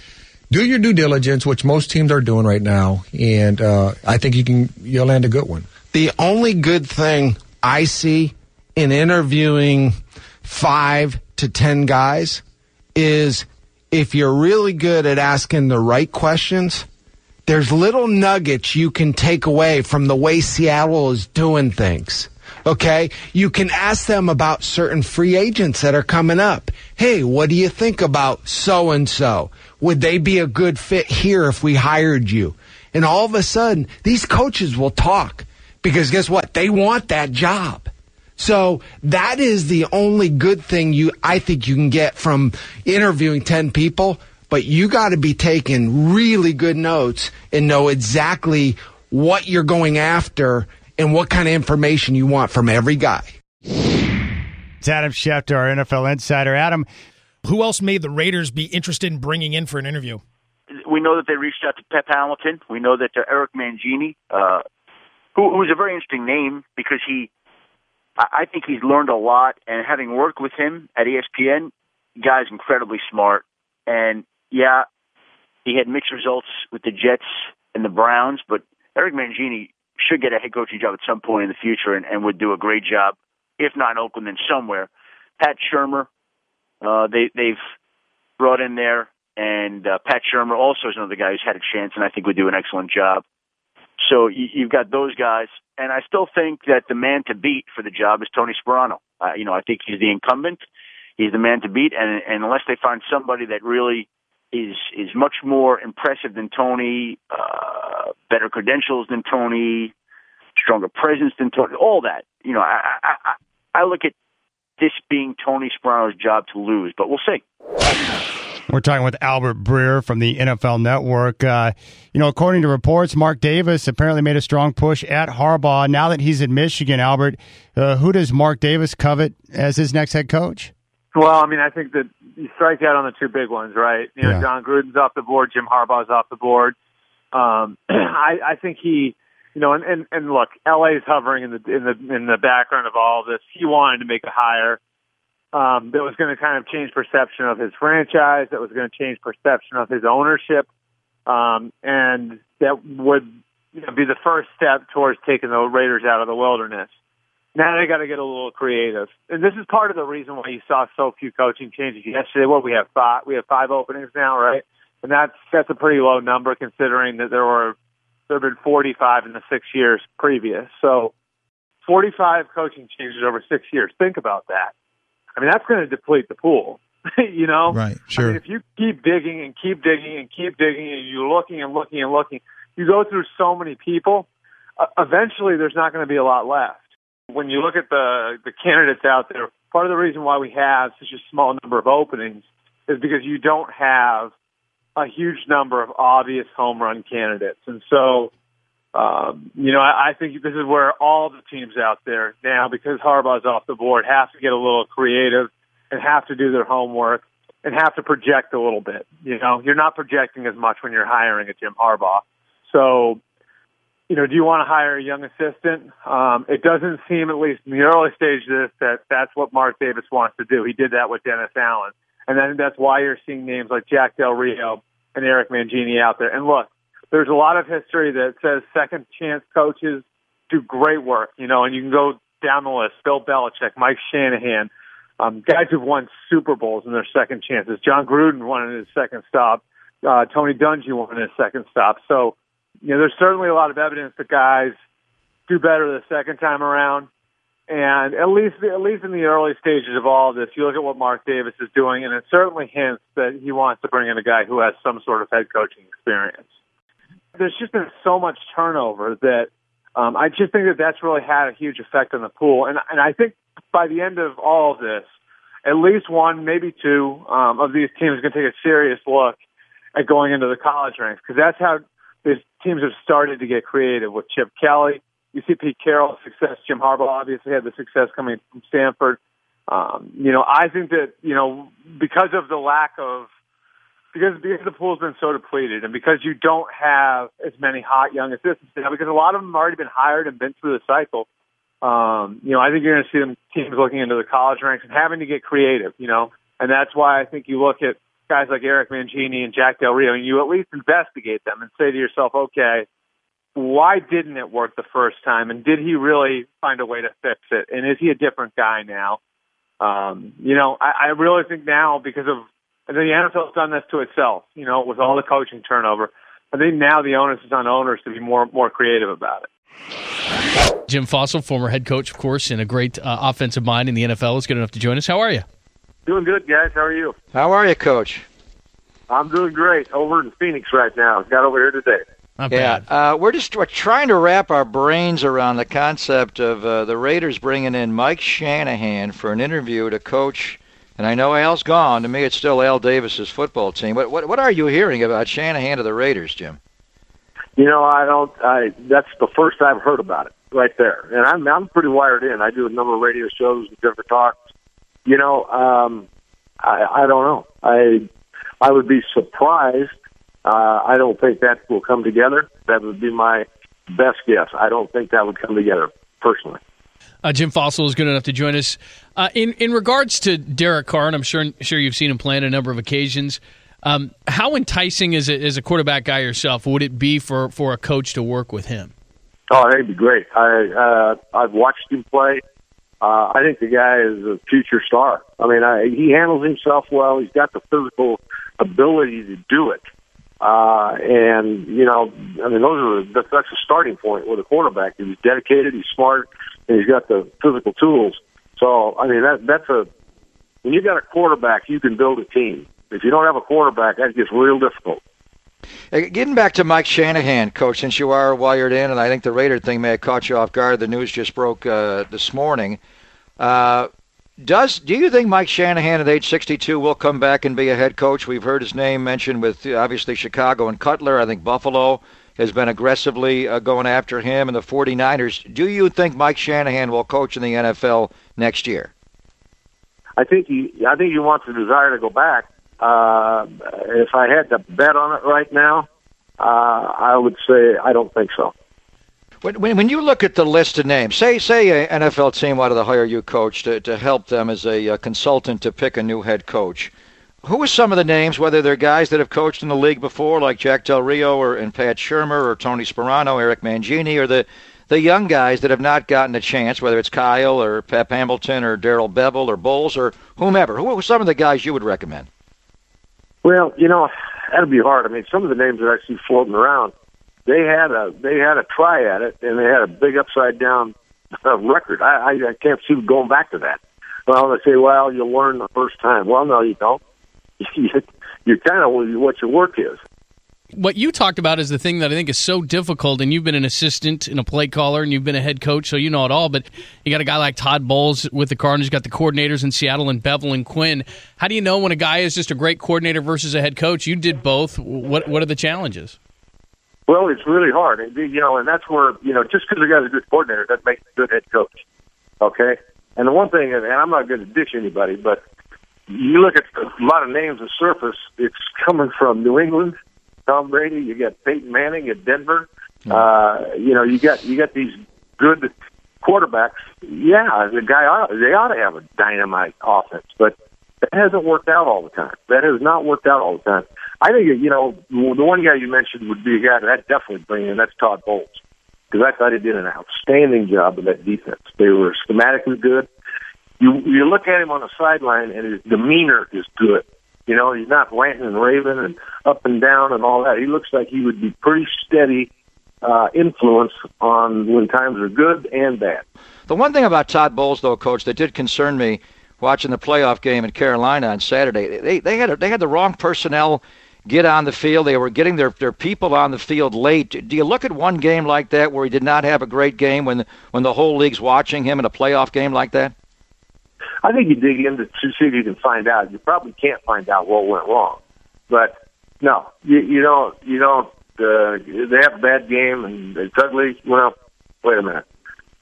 do your due diligence, which most teams are doing right now, and uh, I think you can you'll land a good one. the only good thing I see in interviewing five to ten guys is if you're really good at asking the right questions, there's little nuggets you can take away from the way Seattle is doing things. Okay? You can ask them about certain free agents that are coming up. Hey, what do you think about so and so? Would they be a good fit here if we hired you? And all of a sudden, these coaches will talk because guess what? They want that job. So that is the only good thing you I think you can get from interviewing 10 people, but you got to be taking really good notes and know exactly what you're going after and what kind of information you want from every guy. It's Adam Schefter, our NFL insider. Adam, Who else made the Raiders be interested in bringing in for an interview? we know that they reached out to Pep Hamilton. We know that Eric Mangini, uh, who, who's a very interesting name because he, I think he's learned a lot. And having worked with him at ESPN, guy's incredibly smart. And yeah, he had mixed results with the Jets and the Browns, but Eric Mangini should get a head coaching job at some point in the future and, and would do a great job, if not in Oakland, then somewhere. Pat Shurmur, uh, they they've brought in there, and uh, Pat Shurmur also is another guy who's had a chance, and I think would do an excellent job. So you, you've got those guys, and I still think that the man to beat for the job is Tony Sparano. Uh, you know, I think he's the incumbent. He's the man to beat, and, and unless they find somebody that really is is much more impressive than Tony, uh, better credentials than Tony, stronger presence than Tony, all that. You know, I I, I, I look at this being Tony Sparano's job to lose, but we'll see. We're talking with Albert Breer from the NFL Network. Uh, you know, according to reports, Mark Davis apparently made a strong push at Harbaugh. Now that he's in Michigan, Albert, uh, who does Mark Davis covet as his next head coach? Well, I mean, I think that you strike out on the two big ones, right? You know, Yeah. Jon Gruden's off the board, Jim Harbaugh's off the board. Um, I, I think he, you know, and, and, and look, LA's hovering in the in the in the background of all this. He wanted to make a hire um, that was going to kind of change perception of his franchise, that was going to change perception of his ownership, um, and that would you know, be the first step towards taking the Raiders out of the wilderness. Now they got to get a little creative, and this is part of the reason why you saw so few coaching changes yesterday. What we have five, we have five openings now, right? And that's that's a pretty low number considering that there were there have been 45 in the six years previous. So 45 coaching changes over six years. Think about that. I mean, that's going to deplete the pool. you know, Right, I sure. mean, if you keep digging and keep digging and keep digging and you're looking and looking and looking, you go through so many people. Uh, eventually, there's not going to be a lot left. When you look at the the candidates out there, part of the reason why we have such a small number of openings is because you don't have a huge number of obvious home run candidates, and so um, you know, I, I think this is where all the teams out there now, because Harbaugh's off the board, have to get a little creative and have to do their homework and have to project a little bit. You know, you're not projecting as much when you're hiring a Jim Harbaugh. So, you know, do you want to hire a young assistant? Um, it doesn't seem, at least in the early stage of this, that that's what Mark Davis wants to do. He did that with Dennis Allen. And then that's why you're seeing names like Jack Del Rio and Eric Mangini out there. And look, there's a lot of history that says second chance coaches do great work, you know, and you can go down the list. Bill Belichick, Mike Shanahan, um, guys who've won Super Bowls in their second chances. Jon Gruden won in his second stop. Uh, Tony Dungy won in his second stop. So, you know, there's certainly a lot of evidence that guys do better the second time around. And at least, at least in the early stages of all of this, you look at what Mark Davis is doing, and it certainly hints that he wants to bring in a guy who has some sort of head coaching experience. There's just been so much turnover that um, I just think that that's really had a huge effect on the pool. And, and I think by the end of all of this, at least one, maybe two um, of these teams are going to take a serious look at going into the college ranks because that's how these teams have started to get creative with Chip Kelly. You see Pete Carroll's success. Jim Harbaugh obviously had the success coming from Stanford. Um, you know, I think that you know because of the lack of because because the pool's been so depleted, and because you don't have as many hot young assistants now, because a lot of them have already been hired and been through the cycle. Um, you know, I think you're going to see them teams looking into the college ranks and having to get creative. You know, and that's why I think you look at guys like Eric Mangini and Jack Del Rio, and you at least investigate them and say to yourself, okay, why didn't it work the first time, and did he really find a way to fix it, and is he a different guy now? Um, you know, I, I really think now because of and then the NFL's done this to itself, you know, with all the coaching turnover. I think now the onus is on owners to be more more creative about it. Jim Fassel, former head coach, of course, and a great uh, offensive mind in the NFL, is good enough to join us. How are you? Doing good, guys. How are you? How are you, Coach? I'm doing great. Over in Phoenix right now. Got over here today. Not yeah, bad. uh, we're just we're trying to wrap our brains around the concept of uh, the Raiders bringing in Mike Shanahan for an interview to coach. And I know Al's gone. To me, it's still Al Davis's football team. But what, what are you hearing about Shanahan to the Raiders, Jim? You know, I don't. I that's the first I've heard about it right there. And I'm I'm pretty wired in. I do a number of radio shows and different talks. You know, um, I I don't know. I I would be surprised. Uh, I don't think that will come together. That would be my best guess. I don't think that would come together personally. Uh, Jim Fassel is good enough to join us. Uh, in in regards to Derek Carr, and I'm sure sure you've seen him play on a number of occasions. Um, how enticing is it as a quarterback guy yourself? Would it be for, for a coach to work with him? Oh, that'd be great. I uh, I've watched him play. Uh, I think the guy is a future star. I mean, I, he handles himself well. He's got the physical ability to do it. Uh, and you know, I mean, those are that's, that's a starting point with a quarterback. He's dedicated, he's smart, and he's got the physical tools. So, I mean, that that's a when you got a quarterback, you can build a team. If you don't have a quarterback, that gets real difficult. Uh, Getting back to Mike Shanahan, coach, since you are wired in, and I think the Raider thing may have caught you off guard. The news just broke uh, this morning. Uh, does do you think Mike Shanahan at age 62 will come back and be a head coach? We've heard his name mentioned with obviously Chicago and Cutler. I think Buffalo has been aggressively uh, going after him, and the 49ers. Do you think Mike Shanahan will coach in the NFL next year? I think he I think he wants a desire to go back. Uh, if I had to bet on it right now, uh, I would say I don't think so. When, when, you look at the list of names, say say an NFL team wanted to hire you, coach, to, to help them as a, uh consultant to pick a new head coach. Who are some of the names, whether they're guys that have coached in the league before, like Jack Del Rio or and Pat Shurmur or Tony Sparano, Eric Mangini, or the the young guys that have not gotten a chance, whether it's Kyle or Pep Hamilton or Darrell Bevell or Bowles or whomever? Who are some of the guys you would recommend? Well, you know, that'd be hard. I mean, some of the names that I see floating around, they had a they had a try at it, and they had a big upside down uh, record. I, I I can't see going back to that. Well, they say, well, you'll learn the first time. Well, no, you don't. You're kind of what your work is. What you talked about is the thing that I think is so difficult, and you've been an assistant and a play caller, and you've been a head coach, so you know it all. But you got a guy like Todd Bowles with the Cardinals, you got the coordinators in Seattle and Bevell and Quinn. How do you know when a guy is just a great coordinator versus a head coach? You did both. What What are the challenges? Well, it's really hard, and you know, and that's where you know, just because a guy's a good coordinator doesn't make him a good head coach. Okay, and the one thing, and I'm not going to dish anybody, but you look at a lot of names that surface. It's coming from New England, Tom Brady. You got Peyton Manning at Denver. Uh, you know, you got you got these good quarterbacks. Yeah, the guy ought, they ought to have a dynamite offense, but that hasn't worked out all the time. That has not worked out all the time. I think you know the one guy you mentioned would be a guy that definitely bring in. That's Todd Bowles because I thought he did an outstanding job of that defense. They were schematically good. You you look at him on the sideline and his demeanor is good. You know, he's not ranting and raving and up and down and all that. He looks like he would be pretty steady uh, influence on when times are good and bad. The one thing about Todd Bowles, though, Coach, that did concern me watching the playoff game in Carolina on Saturday, they they had a, they had the wrong personnel get on the field. They were getting their their people on the field late. Do you look at one game like that where he did not have a great game when when the whole league's watching him in a playoff game like that? I think you dig into to see if you can find out. You probably can't find out what went wrong, but no, you, you don't. You don't. Uh, they have a bad game and it's ugly. Well, wait a minute.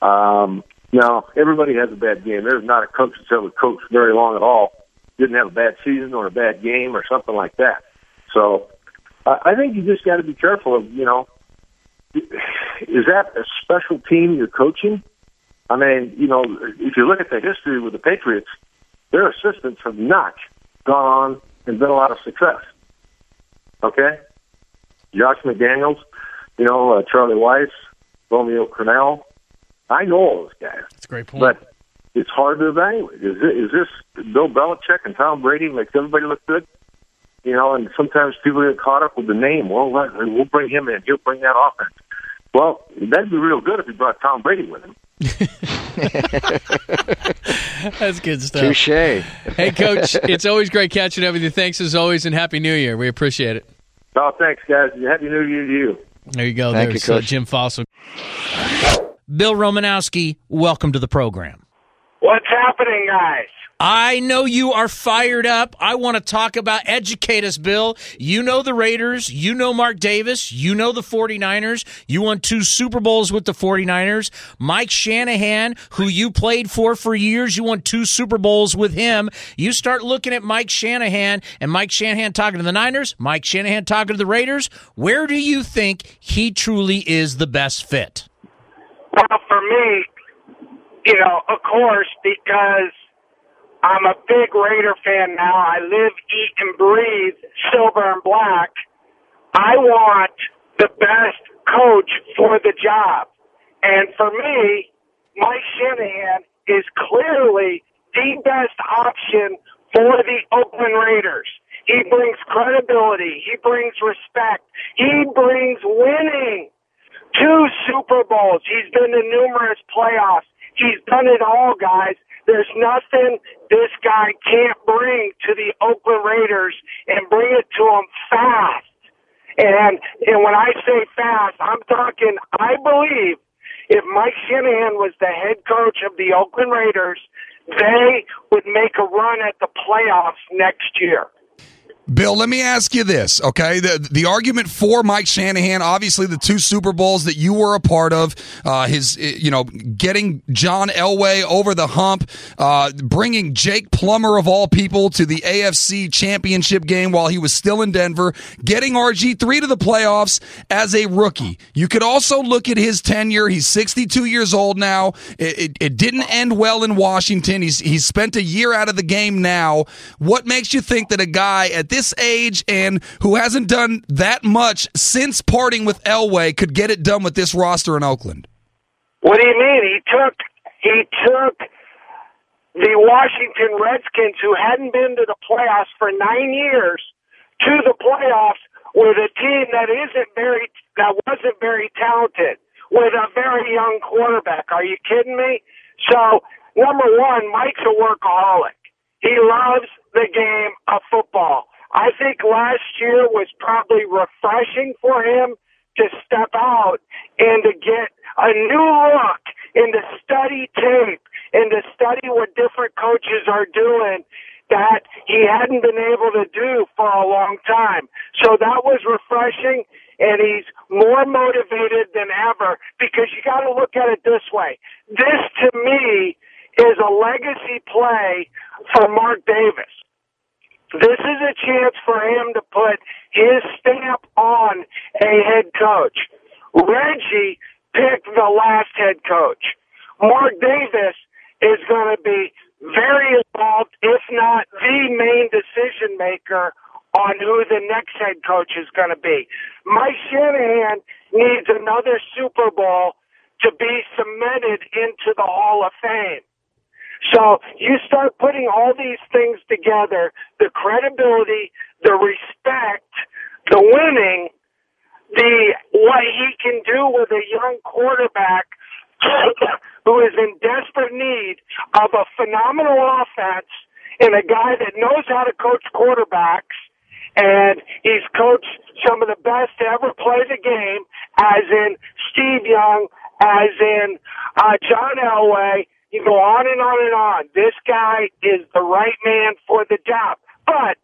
Um, no, everybody has a bad game. There's not a coach that's ever coached very long at all. Didn't have a bad season or a bad game or something like that. So uh, I think you just got to be careful of, you know, is that a special team you're coaching? I mean, you know, if you look at the history with the Patriots, their assistants have not gone on and been a lot of success. Okay? Josh McDaniels, you know, uh, Charlie Weis, Romeo Crennel. I know all those guys. That's a great point. But it's hard to evaluate. Is, it, is this Bill Belichick and Tom Brady makes everybody look good? You know, and sometimes people get caught up with the name. Well, we'll bring him in. He'll bring that offense. Well, that'd be real good if he brought Tom Brady with him. That's good stuff. Touche. Hey, Coach, it's always great catching up with you. Thanks as always, and Happy New Year. We appreciate it. Oh, thanks, guys. Happy New Year to you. There you go. Thank There's you, uh, Coach. Jim Fassel. Bill Romanowski, welcome to the program. What's happening, guys? I know you are fired up. I want to talk about educate us, Bill. You know the Raiders. You know Mark Davis. You know the 49ers. You won two Super Bowls with the 49ers. Mike Shanahan, who you played for for years, you won two Super Bowls with him. You start looking at Mike Shanahan and Mike Shanahan talking to the Niners, Mike Shanahan talking to the Raiders. Where do you think he truly is the best fit? Well, for me, you know, of course, because I'm a big Raider fan now. I live, eat, and breathe silver and black. I want the best coach for the job. And for me, Mike Shanahan is clearly the best option for the Oakland Raiders. He brings credibility. He brings respect. He brings winning. Two Super Bowls. He's been to numerous playoffs. He's done it all, guys. There's nothing this guy can't bring to the Oakland Raiders and bring it to them fast. And and when I say fast, I'm talking. I believe if Mike Shanahan was the head coach of the Oakland Raiders, they would make a run at the playoffs next year. Bill, let me ask you this, okay? The the argument for Mike Shanahan, obviously the two Super Bowls that you were a part of, uh, his, uh, you know, getting John Elway over the hump, uh, bringing Jake Plummer of all people to the AFC Championship game while he was still in Denver, getting RG three to the playoffs as a rookie. You could also look at his tenure. He's 62 years old now. It, it, it didn't end well in Washington. He's he's spent a year out of the game now. What makes you think that a guy at this age and who hasn't done that much since parting with Elway could get it done with this roster in Oakland? What do you mean? He took he took the Washington Redskins, who hadn't been to the playoffs for nine years, to the playoffs with a team that isn't very that wasn't very talented, with a very young quarterback. Are you kidding me? So number one, Mike's a workaholic. He loves the game of football. I think last year was probably refreshing for him to step out and to get a new look and to study tape and to study what different coaches are doing that he hadn't been able to do for a long time. So that was refreshing and he's more motivated than ever because you got to look at it this way. This to me is a legacy play for Mark Davis. This is a chance for him to put his stamp on a head coach. Reggie picked the last head coach. Mark Davis is going to be very involved, if not the main decision maker on who the next head coach is going to be. Mike Shanahan needs another Super Bowl to be cemented into the Hall of Fame. So you start putting all these things together, the credibility, the respect, the winning, the what he can do with a young quarterback who is in desperate need of a phenomenal offense and a guy that knows how to coach quarterbacks and he's coached some of the best to ever play the game, as in Steve Young, as in uh, John Elway. You go on and on and on. This guy is the right man for the job. But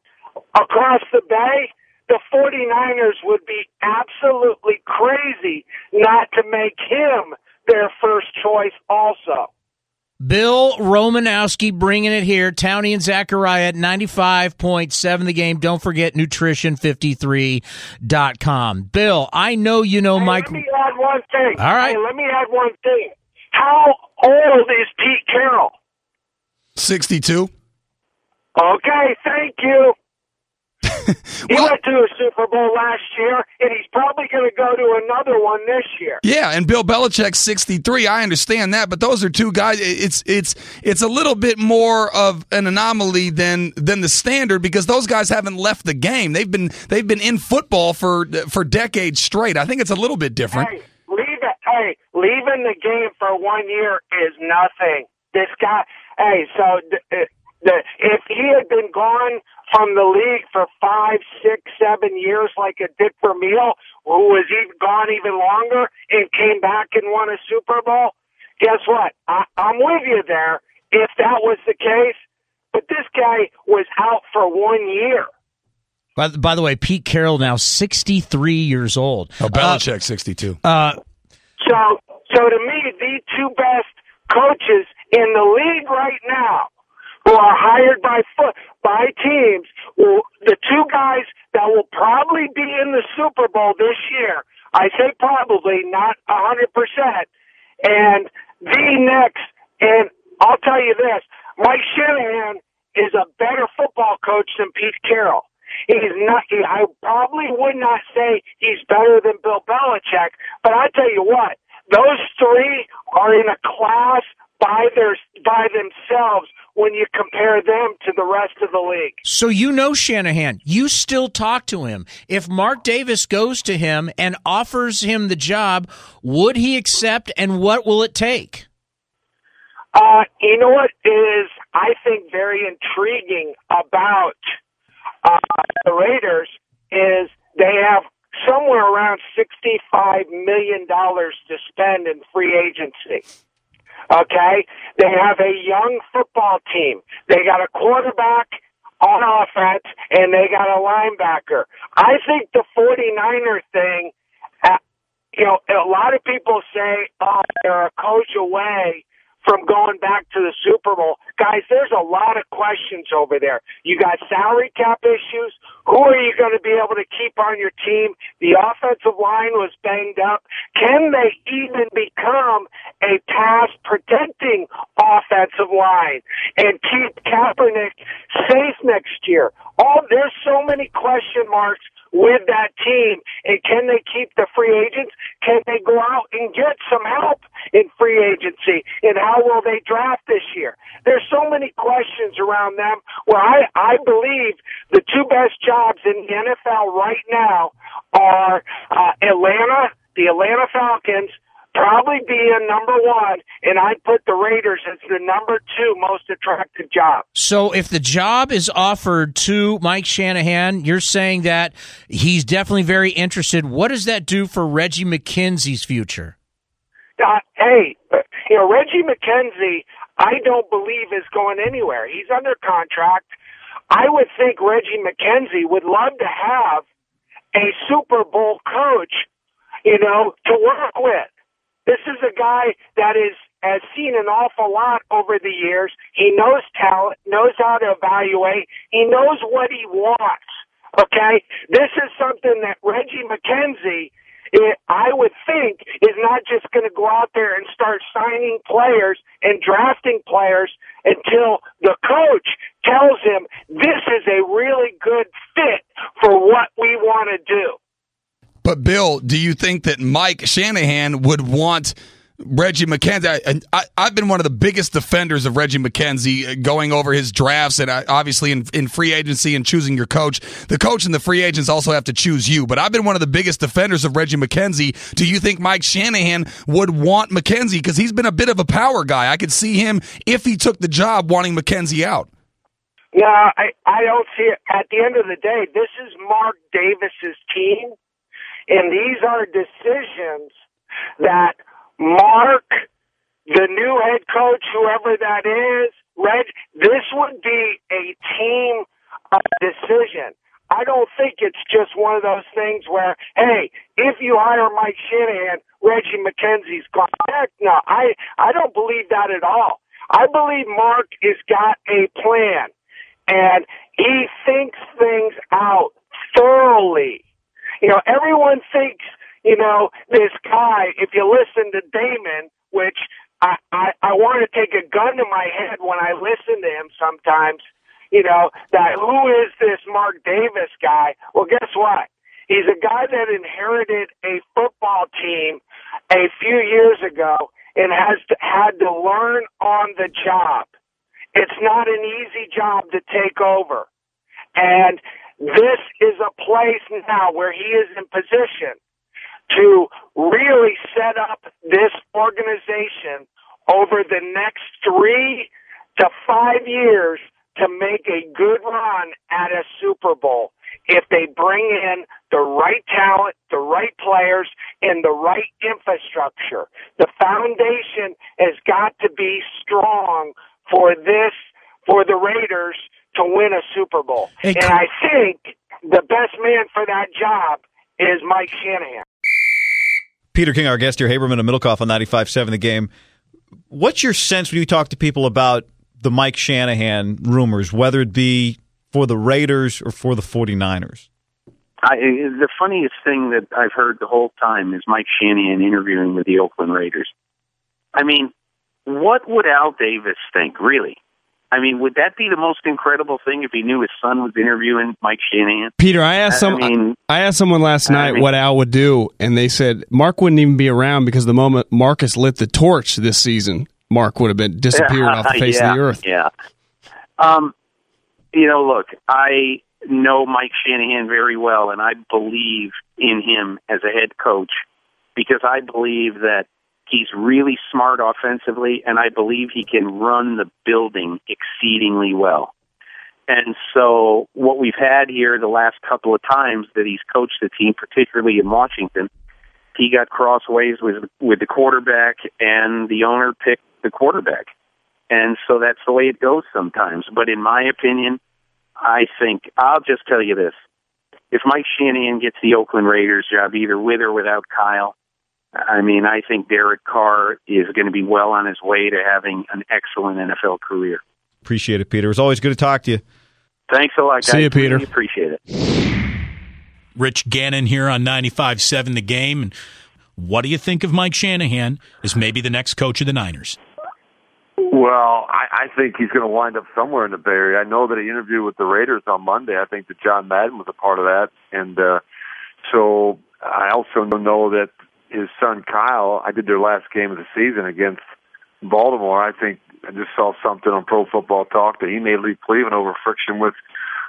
across the bay, the 49ers would be absolutely crazy not to make him their first choice also. Bill Romanowski bringing it here. Townie and Zachariah at 95.7 the game. Don't forget nutrition53.com. Bill, I know you know hey, Mike. Let me add one thing. All right. Hey, let me add one thing. How old is Pete Carroll? 62. Okay, thank you. he went to a Super Bowl last year, and he's probably going to go to another one this year. Yeah, and Bill Belichick's 63. I understand that, but those are two guys. It's it's it's a little bit more of an anomaly than than the standard because those guys haven't left the game. They've been they've been in football for for decades straight. I think it's a little bit different. Hey. Hey, leaving the game for one year is nothing. This guy. Hey, so the, the, if he had been gone from the league for five, six, seven years, like a Dick Vermeil, who was even gone even longer and came back and won a Super Bowl. Guess what? I, I'm with you there. If that was the case, but this guy was out for one year. By, by the way, Pete Carroll now 63 years old. Oh, Belichick, 62. Uh, So, so to me, the two best coaches in the league right now, who are hired by foot by teams, the two guys that will probably be in the Super Bowl this year. I say probably, not a hundred percent. And the next, and I'll tell you this: Mike Shanahan is a better football coach than Pete Carroll. He's not. He, I probably would not say he's better than Bill Belichick, but I tell you what, those three are in a class by their by themselves when you compare them to the rest of the league. So you know Shanahan. You still talk to him. If Mark Davis goes to him and offers him the job, would he accept and what will it take? Uh, you know what is I think very intriguing about uh, the Raiders is they have somewhere around sixty-five million dollars to spend in free agency. Okay, they have a young football team. They got a quarterback on offense and they got a linebacker. I think the 49er thing, uh, you know, a lot of people say, oh, they're a coach away from going back to the Super Bowl. Guys, there's a lot of questions over there. You got salary cap issues. Who are you going to be able to keep on your team? The offensive line was banged up. Can they even become a pass protecting offensive line and keep Kaepernick safe next year? All there's so many question marks with that team. And can they keep the free agents? Can they go out and get some help in free agency? And how will they draft this year? There's so many questions around them where I, I believe the two best jobs in the NFL right now are uh, Atlanta, the Atlanta Falcons, probably being number one, and I'd put the Raiders as the number two most attractive job. So if the job is offered to Mike Shanahan, you're saying that he's definitely very interested. What does that do for Reggie McKenzie's future? Uh, hey, you know, Reggie McKenzie, I don't believe is going anywhere. He's under contract. I would think Reggie McKenzie would love to have a Super Bowl coach, you know, to work with. This is a guy that is has seen an awful lot over the years. He knows talent, knows how to evaluate. He knows what he wants. Okay, this is something that Reggie McKenzie it, I would think is not just going to go out there and start signing players and drafting players until the coach tells him this is a really good fit for what we want to do. But Bill, do you think that Mike Shanahan would want Reggie McKenzie? I, have been one of the biggest defenders of Reggie McKenzie uh, going over his drafts and uh, obviously in, in free agency and choosing your coach. The coach and the free agents also have to choose you. But I've been one of the biggest defenders of Reggie McKenzie. Do you think Mike Shanahan would want McKenzie? Because he's been a bit of a power guy. I could see him, if he took the job, wanting McKenzie out. No, I, I don't see it. At the end of the day, this is Mark Davis's team and these are decisions that Mark, the new head coach, whoever that is, Reg, this would be a team decision. I don't think it's just one of those things where, hey, if you hire Mike Shanahan, Reggie McKenzie's gone back. No, I, I don't believe that at all. I believe Mark has got a plan and he thinks things out thoroughly. You know, everyone thinks, you know, this guy, if you listen to Damon, which I, I, I want to take a gun to my head when I listen to him sometimes, you know, that who is this Mark Davis guy? Well, guess what? He's a guy that inherited a football team a few years ago and has to, had to learn on the job. It's not an easy job to take over. And this is a place now where he is in position to really set up this organization over the next three to five years to make a good run at a Super Bowl if they bring in the right talent, the right players, and the right infrastructure. The foundation has got to be strong for this, for the Raiders to win a Super Bowl. Hey, and I think the best man for that job is Mike Shanahan. Peter King, our guest here, Haberman and Middlekauff on 95.7 The Game. What's your sense when you talk to people about the Mike Shanahan rumors, whether it be for the Raiders or for the 49ers? I, the funniest thing that I've heard the whole time is Mike Shanahan interviewing with the Oakland Raiders. I mean, what would Al Davis think, really? I mean, would that be the most incredible thing if he knew his son was interviewing Mike Shanahan? Peter, I asked some. I, mean, I asked someone last night mean, what Al would do, and they said Mark wouldn't even be around because the moment Marcus lit the torch this season, Mark would have been disappeared off the face yeah, of the earth. Yeah. Um, you know, look, I know Mike Shanahan very well, and I believe in him as a head coach because I believe that He's really smart offensively, and I believe he can run the building exceedingly well. And so, what we've had here the last couple of times that he's coached the team, particularly in Washington, he got crossways with with the quarterback, and the owner picked the quarterback. And so that's the way it goes sometimes. But in my opinion, I think I'll just tell you this: if Mike Shanahan gets the Oakland Raiders job, either with or without Kyle, I mean, I think Derek Carr is going to be well on his way to having an excellent NFL career. Appreciate it, Peter. It was always good to talk to you. Thanks a lot, guys. See you, Peter. Really appreciate it. Rich Gannon here on 95.7 The Game. And what do you think of Mike Shanahan as maybe the next coach of the Niners? Well, I, I think he's going to wind up somewhere in the Bay Area. I know that he interviewed with the Raiders on Monday. I think that John Madden was a part of that, and uh, so I also know that his son Kyle. I did their last game of the season against Baltimore. I think I just saw something on Pro Football Talk that he may leave Cleveland over friction with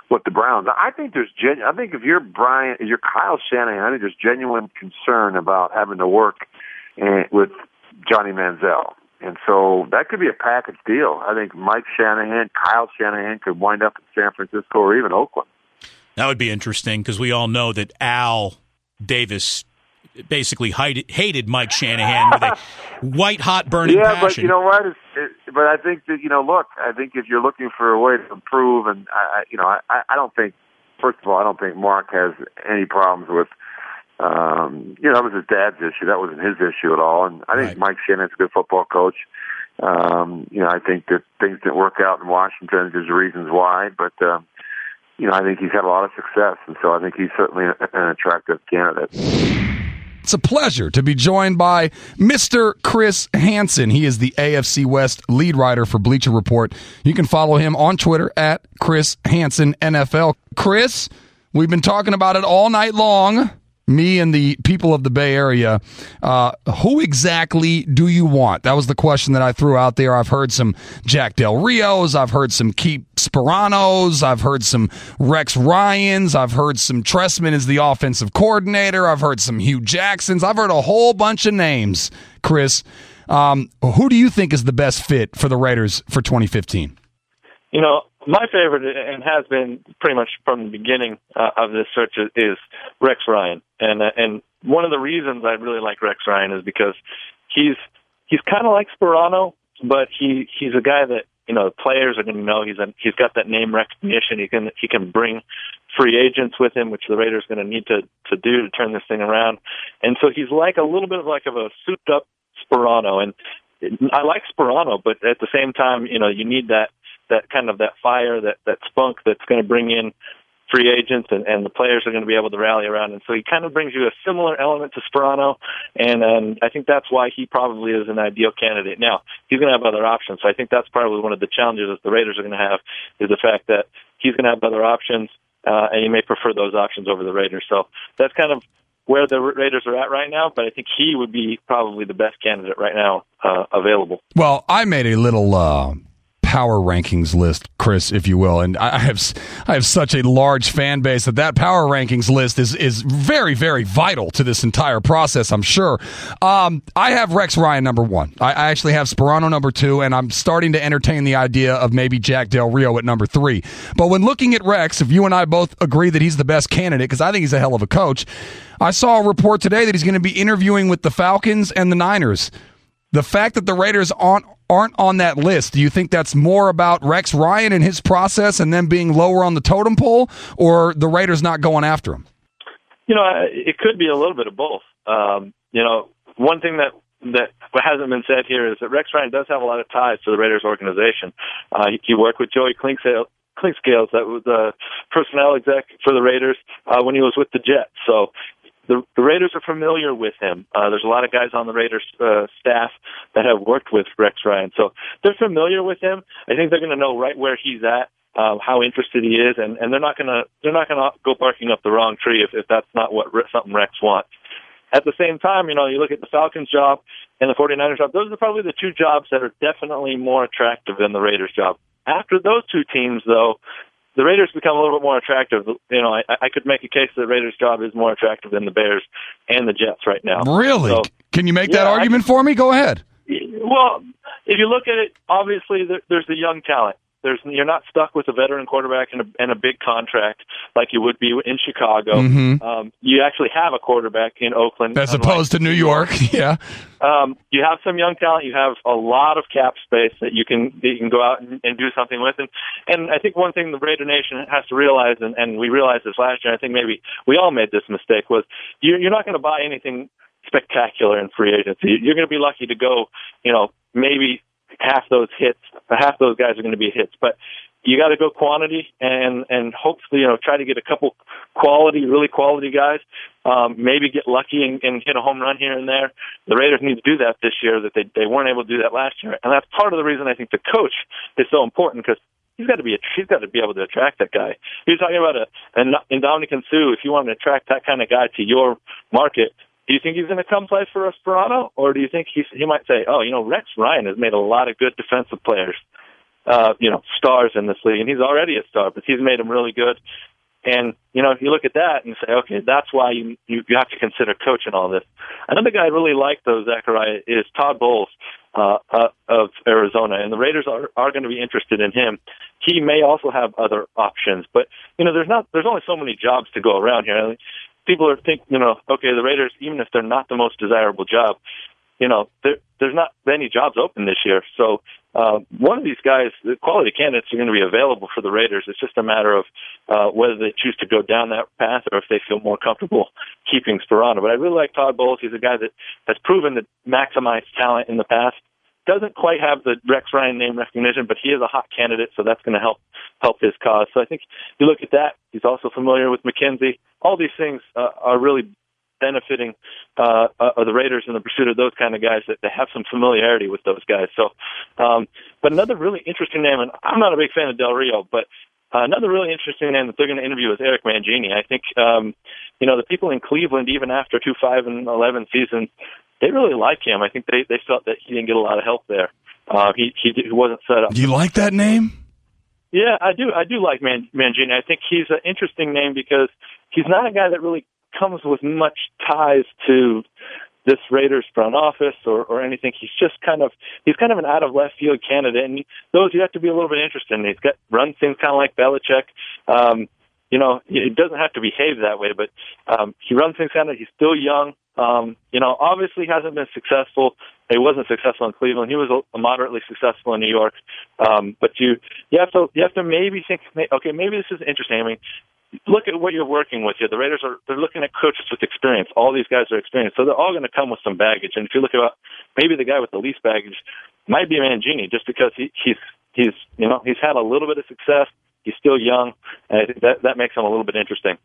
with the Browns. I think there's gen. I think if you're Brian, if you're Kyle Shanahan, I think there's genuine concern about having to work and, with Johnny Manziel. And so that could be a package deal. I think Mike Shanahan, Kyle Shanahan could wind up in San Francisco or even Oakland. That would be interesting because we all know that Al Davis basically hated Mike Shanahan with a white hot burning yeah, passion. but you know what? It's, it, but I think that you know, look, I think if you're looking for a way to improve, and I, you know, I, I don't think, first of all, I don't think Mark has any problems with Um, you know, that was his dad's issue. That wasn't his issue at all. And I think Mike Shanahan's a good football coach. Um, you know, I think that things didn't work out in Washington. There's reasons why, but um, you know, I think he's had a lot of success, and so I think he's certainly an attractive candidate. It's a pleasure to be joined by Mr. Chris Hansen. He is the AFC West lead writer for Bleacher Report. You can follow him on Twitter at Chris Hansen NFL. Chris, we've been talking about it all night long me and the people of the Bay Area, uh, who exactly do you want? That was the question that I threw out there. I've heard some Jack Del Rios. I've heard some Keith Sparanos. I've heard some Rex Ryans. I've heard some Trestman is the offensive coordinator. I've heard some Hue Jacksons. I've heard a whole bunch of names, Chris. Um, who do you think is the best fit for the Raiders for 2015? You know, my favorite and has been pretty much from the beginning uh, of this search is Rex Ryan, and uh, and one of the reasons I really like Rex Ryan is because he's he's kind of like Sparano, but he he's a guy that you know players are going to know. He's a, he's got that name recognition. He can he can bring free agents with him, which the Raiders going to need to to do to turn this thing around. And so he's like a little bit of like of a souped up Sparano, and I like Sparano, but at the same time, you know, you need that that kind of that fire, that that spunk that's going to bring in free agents and, and the players are going to be able to rally around. And so he kind of brings you a similar element to Sparano, and um, I think that's why he probably is an ideal candidate. Now he's going to have other options, so I think that's probably one of the challenges that the Raiders are going to have is the fact that he's going to have other options, uh, and he may prefer those options over the Raiders. So that's kind of where the Raiders are at right now, but I think he would be probably the best candidate right now uh, available. Well, I made a little uh, power rankings list, Chris, if you will. And I have I have such a large fan base that that power rankings list is is very very vital to this entire process. I'm sure. Um, I have Rex Ryan number one. I, I actually have Sparano number two, and I'm starting to entertain the idea of maybe Jack Del Rio at number three. But when looking at Rex, if you and I both agree that he's the best candidate, because I think he's a hell of a coach. I saw a report today that he's going to be interviewing with the Falcons and the Niners. The fact that the Raiders aren't aren't on that list, do you think that's more about Rex Ryan and his process and them being lower on the totem pole, or the Raiders not going after him? You know, it could be a little bit of both. Um, you know, one thing that that hasn't been said here is that Rex Ryan does have a lot of ties to the Raiders organization. Uh, he, he worked with Joey Clinkscales, Clinkscales, that was the personnel exec for the Raiders uh, when he was with the Jets. So the, the Raiders are familiar with him. Uh, there's a lot of guys on the Raiders uh, staff that have worked with Rex Ryan, so they're familiar with him. I think they're going to know right where he's at, uh, how interested he is, and, and they're not going to they're not going to go barking up the wrong tree if, if that's not what something Rex wants. At the same time, you know, you look at the Falcons job and the 49ers job; those are probably the two jobs that are definitely more attractive than the Raiders job. After those two teams, though, the Raiders become a little bit more attractive. You know, I, I could make a case that the Raiders' job is more attractive than the Bears and the Jets right now. Really? So, Can you make yeah, that argument I, for me? Go ahead. Well, if you look at it, obviously there, there's the young talent. There's you're not stuck with a veteran quarterback and a, and a big contract like you would be in Chicago. Mhm. Um, you actually have a quarterback in Oakland, As opposed to New York, yeah. um, you have some young talent. You have a lot of cap space that you can that you can go out and, and do something with. And and I think one thing the Raider Nation has to realize, and, and we realized this last year. I think maybe we all made this mistake was you're, you're not going to buy anything spectacular in free agency. You're going to be lucky to go, you know, maybe half those hits, half those guys are going to be hits, but you got to go quantity and and hopefully you know try to get a couple quality, really quality guys. Um, maybe get lucky and, and hit a home run here and there. The Raiders need to do that this year that they they weren't able to do that last year, and that's part of the reason I think the coach is so important because he's got to be a, he's got to be able to attract that guy. You're talking about a an Ndamukong Suh. If you want to attract that kind of guy to your market, do you think he's going to come play for Esperanto, or do you think he's, he might say, "Oh, you know, Rex Ryan has made a lot of good defensive players, uh, you know, stars in this league, and he's already a star, but he's made them really good." And you know, if you look at that and say, "Okay, that's why you you, you have to consider coaching all this." Another guy I really like, though, Zachariah, is Todd Bowles uh, uh, of Arizona, and the Raiders are are going to be interested in him. He may also have other options, but you know, there's not there's only so many jobs to go around here. People are thinking, you know, okay, the Raiders, even if they're not the most desirable job, you know, there, there's not many jobs open this year. So uh, one of these guys, the quality candidates are going to be available for the Raiders. It's just a matter of uh, whether they choose to go down that path or if they feel more comfortable keeping Sparano. But I really like Todd Bowles. He's a guy that has proven to maximize talent in the past. Doesn't quite have the Rex Ryan name recognition, but he is a hot candidate, so that's going to help help his cause. So I think you look at that. He's also familiar with McKenzie. All these things uh, are really benefiting uh, uh, the Raiders in the pursuit of those kind of guys that, that have some familiarity with those guys. So, um, but another really interesting name, and I'm not a big fan of Del Rio, but uh, another really interesting name that they're going to interview is Eric Mangini. I think, um, you know, the people in Cleveland, even after two five and eleven seasons, they really like him. I think they they felt that he didn't get a lot of help there. Uh, he he, he wasn't set up. Do you like that name? Yeah, I do. I do like Man- Mangini. I think he's an interesting name because he's not a guy that really comes with much ties to this Raiders front office or, or anything. He's just kind of he's kind of an out of left field candidate, and those you have to be a little bit interested in. He's got runs things kind of like Belichick. Um, you know, it doesn't have to behave that way, but um, he runs things of. He's still young. Um, you know, obviously hasn't been successful. He wasn't successful in Cleveland. He was moderately successful in New York. Um, but you you have to you have to maybe think, okay, maybe this is interesting. I mean, look at what you're working with here. The Raiders are they're looking at coaches with experience. All these guys are experienced, so they're all going to come with some baggage. And if you look at maybe the guy with the least baggage might be Mangini, just because he, he's he's you know he's had a little bit of success. He's still young, and I think that that makes him a little bit interesting.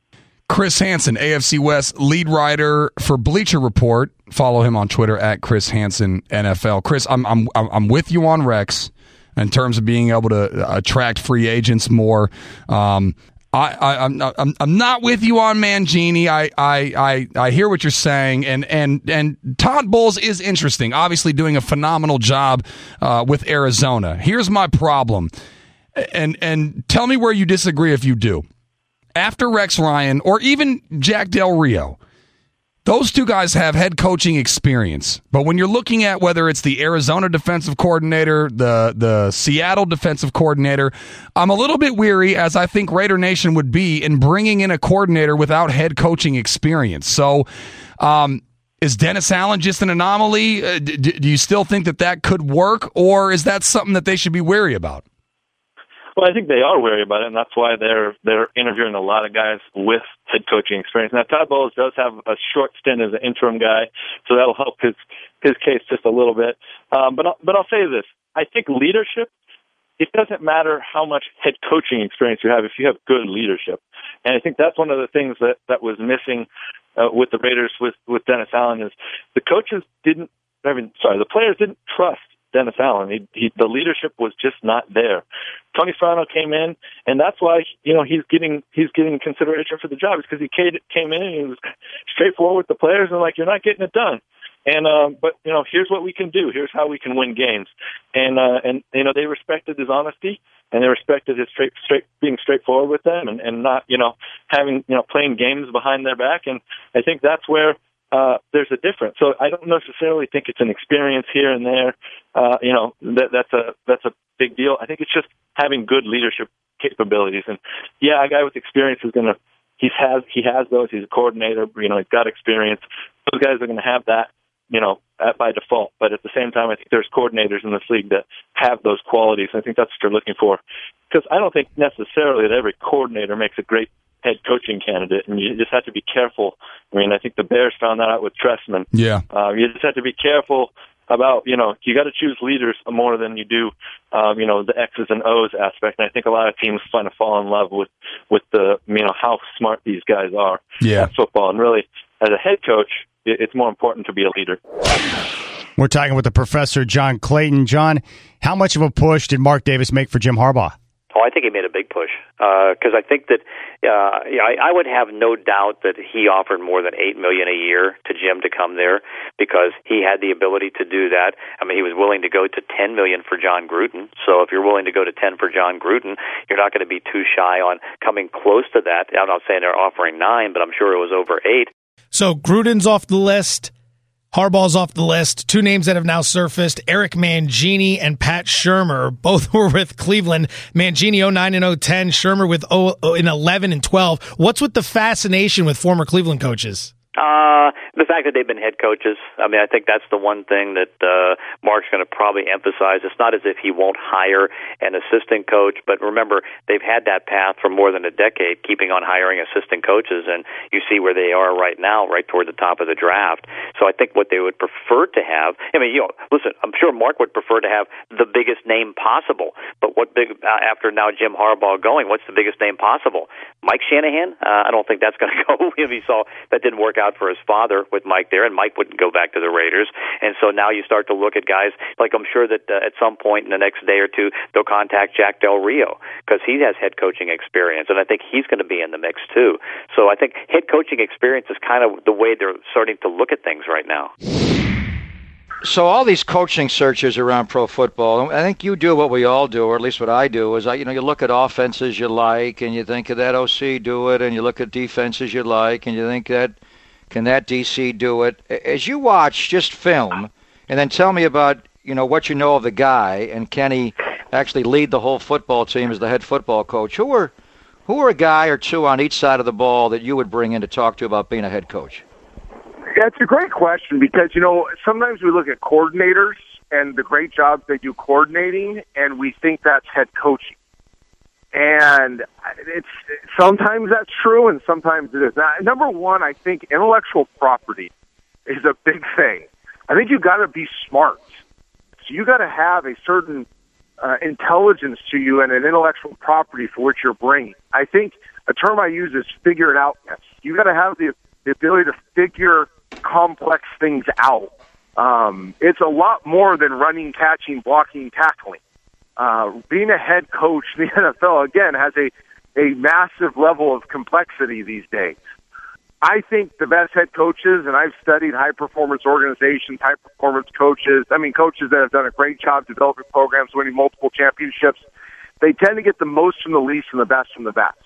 Chris Hansen, AFC West lead writer for Bleacher Report. Follow him on Twitter at Chris Hansen NFL. Chris, I'm I'm I'm with you on Rex in terms of being able to attract free agents more. Um, I, I, am not, I'm, I'm not with you on Mangini. I, I, I, I hear what you're saying, and and and Todd Bowles is interesting. Obviously, doing a phenomenal job uh, with Arizona. Here's my problem, and and tell me where you disagree if you do. After Rex Ryan or even Jack Del Rio, those two guys have head coaching experience, but when you're looking at whether it's the Arizona defensive coordinator, the the Seattle defensive coordinator, I'm a little bit weary, as I think Raider Nation would be, in bringing in a coordinator without head coaching experience. So, um, is Dennis Allen just an anomaly? Uh, do, do you still think that that could work, or is that something that they should be wary about? Well, I think they are wary about it, and that's why they're they're interviewing a lot of guys with head coaching experience. Now, Todd Bowles does have a short stint as an interim guy, so that'll help his his case just a little bit. Um, but I'll, but I'll say this: I think leadership. It doesn't matter how much head coaching experience you have if you have good leadership, and I think that's one of the things that that was missing uh, with the Raiders with with Dennis Allen is the coaches didn't. I mean, sorry, the players didn't trust Dennis Allen. He, he, the leadership was just not there. Tony Sparano came in, and that's why you know he's getting he's getting consideration for the job. Is because he came in and he was straightforward with the players and like you're not getting it done. And um, but you know here's what we can do. Here's how we can win games. And uh, and you know they respected his honesty and they respected his straight straight being straightforward with them and and not you know having you know playing games behind their back. And I think that's where uh, there's a difference. So I don't necessarily think it's an experience here and there. Uh, you know, that, that's a that's a big deal. I think it's just having good leadership capabilities. And yeah, a guy with experience is going to he has he has those. He's a coordinator. You know, he's got experience. Those guys are going to have that. You know, at, by default. But at the same time, I think there's coordinators in this league that have those qualities. I think that's what you're looking for. Because I don't think necessarily that every coordinator makes a great head coaching candidate, and you just have to be careful. I mean, I think the Bears found that out with Trestman. Yeah, uh, you just have to be careful about you know you got to choose leaders more than you do um, you know the X's and O's aspect. And I think a lot of teams kind of fall in love with with the you know how smart these guys are yeah. at football. And really, as a head coach, it's more important to be a leader. We're talking with the professor John Clayton. John, how much of a push did Mark Davis make for Jim Harbaugh? Oh, I think he made a big push because uh, I think that uh, yeah, I, I would have no doubt that he offered more than eight million a year to Jim to come there because he had the ability to do that. I mean, he was willing to go to ten million for Jon Gruden. So if you're willing to go to ten for Jon Gruden, you're not going to be too shy on coming close to that. I'm not saying they're offering nine, but I'm sure it was over eight. So Gruden's off the list. Harbaugh's off the list. Two names that have now surfaced Eric Mangini and Pat Shurmur. Both were with Cleveland. Mangini 09 and 010, Shurmur with 0 in 11 and 12. What's with the fascination with former Cleveland coaches? Uh, the fact that they've been head coaches. I mean, I think that's the one thing that uh, Mark's going to probably emphasize. It's not as if he won't hire an assistant coach, but remember, they've had that path for more than a decade, keeping on hiring assistant coaches, and you see where they are right now, right toward the top of the draft. So I think what they would prefer to have. I mean, you know, listen, I'm sure Mark would prefer to have the biggest name possible, but what big uh, after now Jim Harbaugh going, what's the biggest name possible? Mike Shanahan? Uh, I don't think that's going to go. he saw that didn't work out for his father with Mike there, and Mike wouldn't go back to the Raiders. And so now you start to look at guys like I'm sure that uh, at some point in the next day or two they'll contact Jack Del Rio because he has head coaching experience, and I think he's going to be in the mix too. So I think head coaching experience is kind of the way they're starting to look at things right now. So all these coaching searches around pro football, I think you do what we all do, or at least what I do, is I, you know, you look at offenses you like, and you think of that OC do it, and you look at defenses you like, and you think that can that DC do it? As you watch just film, and then tell me about you know what you know of the guy, and can he actually lead the whole football team as the head football coach? Who are who are a guy or two on each side of the ball that you would bring in to talk to about being a head coach? That's a great question because you know sometimes we look at coordinators and the great jobs they do coordinating, and we think that's head coaching. And it's sometimes that's true, and sometimes it is not. Number one, I think intellectual property is a big thing. I think you got to be smart. So you got to have a certain uh, intelligence to you and an intellectual property for which you're bringing. I think a term I use is figure it outness. You got to have the the ability to figure complex things out. Um, it's a lot more than running, catching, blocking, tackling. Uh, being a head coach in the NFL again has a a massive level of complexity these days. I think the best head coaches, and I've studied high performance organizations, high performance coaches. I mean, coaches that have done a great job developing programs, winning multiple championships. They tend to get the most from the least and the best from the best.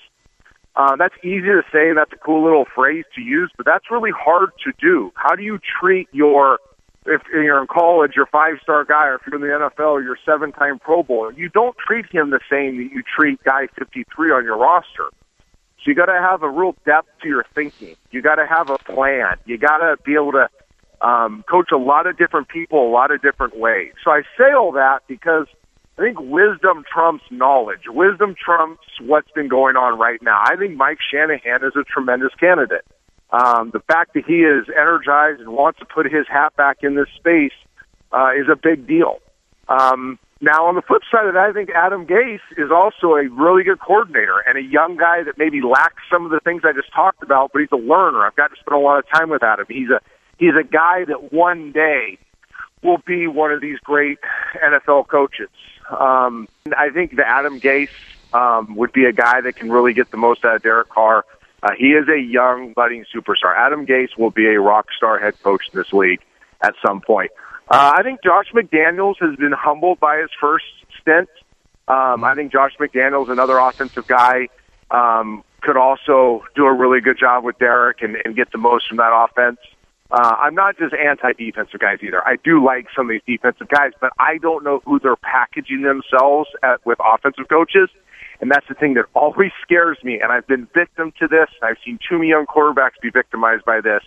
Uh, that's easy to say, and that's a cool little phrase to use, but that's really hard to do. How do you treat your, if you're in college, you're a five star guy, or if you're in the NFL, your seven time Pro Bowler? You don't treat him the same that you treat guy 53 on your roster. So you got to have a real depth to your thinking. You got to have a plan. You got to be able to um, coach a lot of different people a lot of different ways. So I say all that because I think wisdom trumps knowledge. Wisdom trumps what's been going on right now. I think Mike Shanahan is a tremendous candidate. Um, the fact that he is energized and wants to put his hat back in this space uh, is a big deal. Um, now, on the flip side of that, I think Adam Gase is also a really good coordinator and a young guy that maybe lacks some of the things I just talked about, but he's a learner. I've got to spend a lot of time with Adam. He's a he's a guy that one day will be one of these great NFL coaches. Um, I think that Adam Gase um, would be a guy that can really get the most out of Derek Carr. Uh, he is a young, budding superstar. Adam Gase will be a rock star head coach in this league at some point. Uh, I think Josh McDaniels has been humbled by his first stint. Um, I think Josh McDaniels, another offensive guy, um, could also do a really good job with Derek and, and get the most from that offense. Uh, I'm not just anti-defensive guys either. I do like some of these defensive guys, but I don't know who they're packaging themselves at, with offensive coaches. And that's the thing that always scares me. And I've been victim to this. I've seen too many young quarterbacks be victimized by this.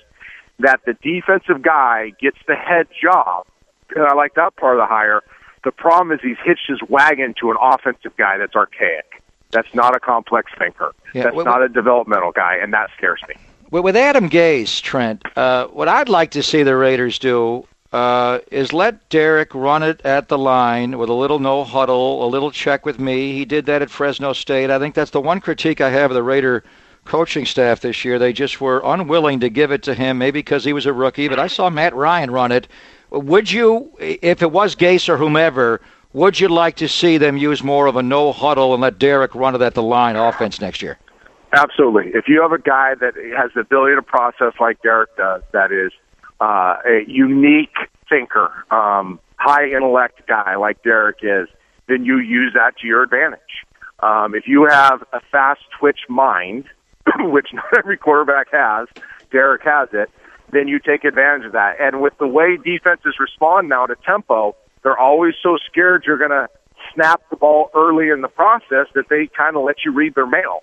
That the defensive guy gets the head job. And I like that part of the hire. The problem is he's hitched his wagon to an offensive guy that's archaic. That's not a complex thinker. Yeah, that's well, not a developmental guy, and that scares me. Well, with Adam Gase, Trent, uh, what I'd like to see the Raiders do uh, is let Derek run it at the line with a little no huddle, a little check with me. He did that at Fresno State. I think that's the one critique I have of the Raider coaching staff this year. They just were unwilling to give it to him, maybe because he was a rookie, but I saw Matt Ryan run it. Would you, if it was Gase or whomever, would you like to see them use more of a no huddle and let Derek run it at the line offense next year? Absolutely. If you have a guy that has the ability to process like Derek does, that is uh, a unique thinker, um, high intellect guy like Derek is, then you use that to your advantage. Um, if you have a fast twitch mind, which not every quarterback has, Derek has it, then you take advantage of that. And with the way defenses respond now to tempo, they're always so scared you're going to snap the ball early in the process that they kind of let you read their mail.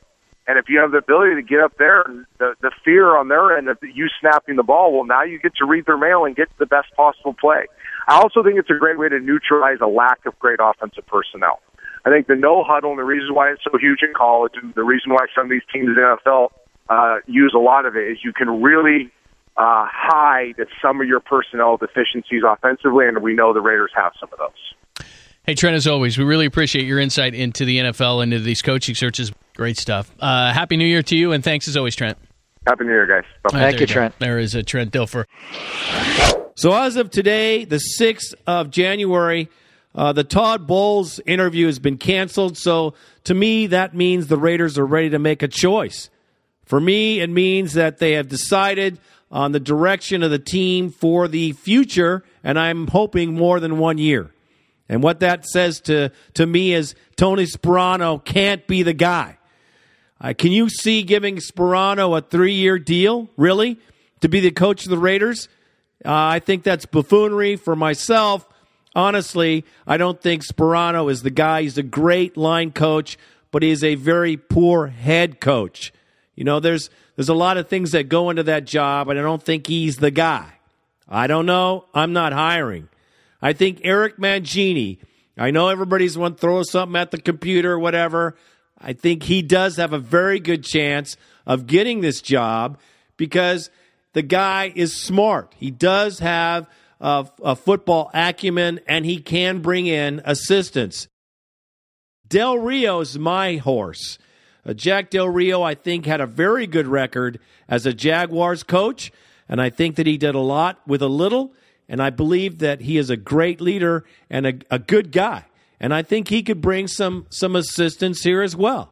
And if you have the ability to get up there, the the fear on their end of you snapping the ball, well, now you get to read their mail and get the best possible play. I also think it's a great way to neutralize a lack of great offensive personnel. I think the no huddle and the reason why it's so huge in college and the reason why some of these teams in the NFL uh, use a lot of it is you can really uh, hide some of your personnel deficiencies offensively, and we know the Raiders have some of those. Hey, Trent, as always, we really appreciate your insight into the NFL and into these coaching searches. Great stuff. Uh, Happy New Year to you, and thanks as always, Trent. Happy New Year, guys. Bye. Thank you, Trent. There is a Trent Dilfer. So, as of today, the 6th of January, uh, the Todd Bowles interview has been canceled. So, to me, that means the Raiders are ready to make a choice. For me, it means that they have decided on the direction of the team for the future, and I'm hoping more than one year. And what that says to, to me is Tony Sparano can't be the guy. Uh, can you see giving Sparano a three year deal, really, to be the coach of the Raiders? Uh, I think that's buffoonery for myself. Honestly, I don't think Sparano is the guy. He's a great line coach, but he's a very poor head coach. You know, there's there's a lot of things that go into that job, and I don't think he's the guy. I don't know. I'm not hiring. I think Eric Mangini. I know everybody's to throw something at the computer or whatever. I think he does have a very good chance of getting this job because the guy is smart. He does have a, a football acumen and he can bring in assistants. Del Rio is my horse. Uh, Jack Del Rio, I think, had a very good record as a Jaguars coach, and I think that he did a lot with a little, and I believe that he is a great leader and a, a good guy and I think he could bring some some assistance here as well.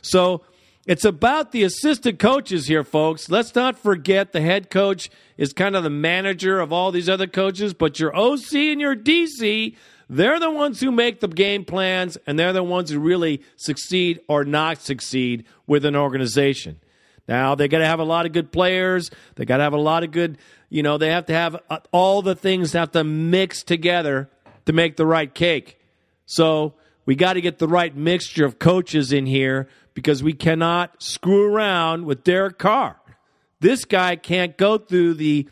So it's about the assistant coaches here, folks. Let's not forget the head coach is kind of the manager of all these other coaches, but your OC and your DC, they're the ones who make the game plans, and they're the ones who really succeed or not succeed with an organization. Now, they got to have a lot of good players. They got to have a lot of good, you know, they have to have uh, all the things have to mix together to make the right cake. So we got to get the right mixture of coaches in here because we cannot screw around with Derek Carr. This guy can't go through the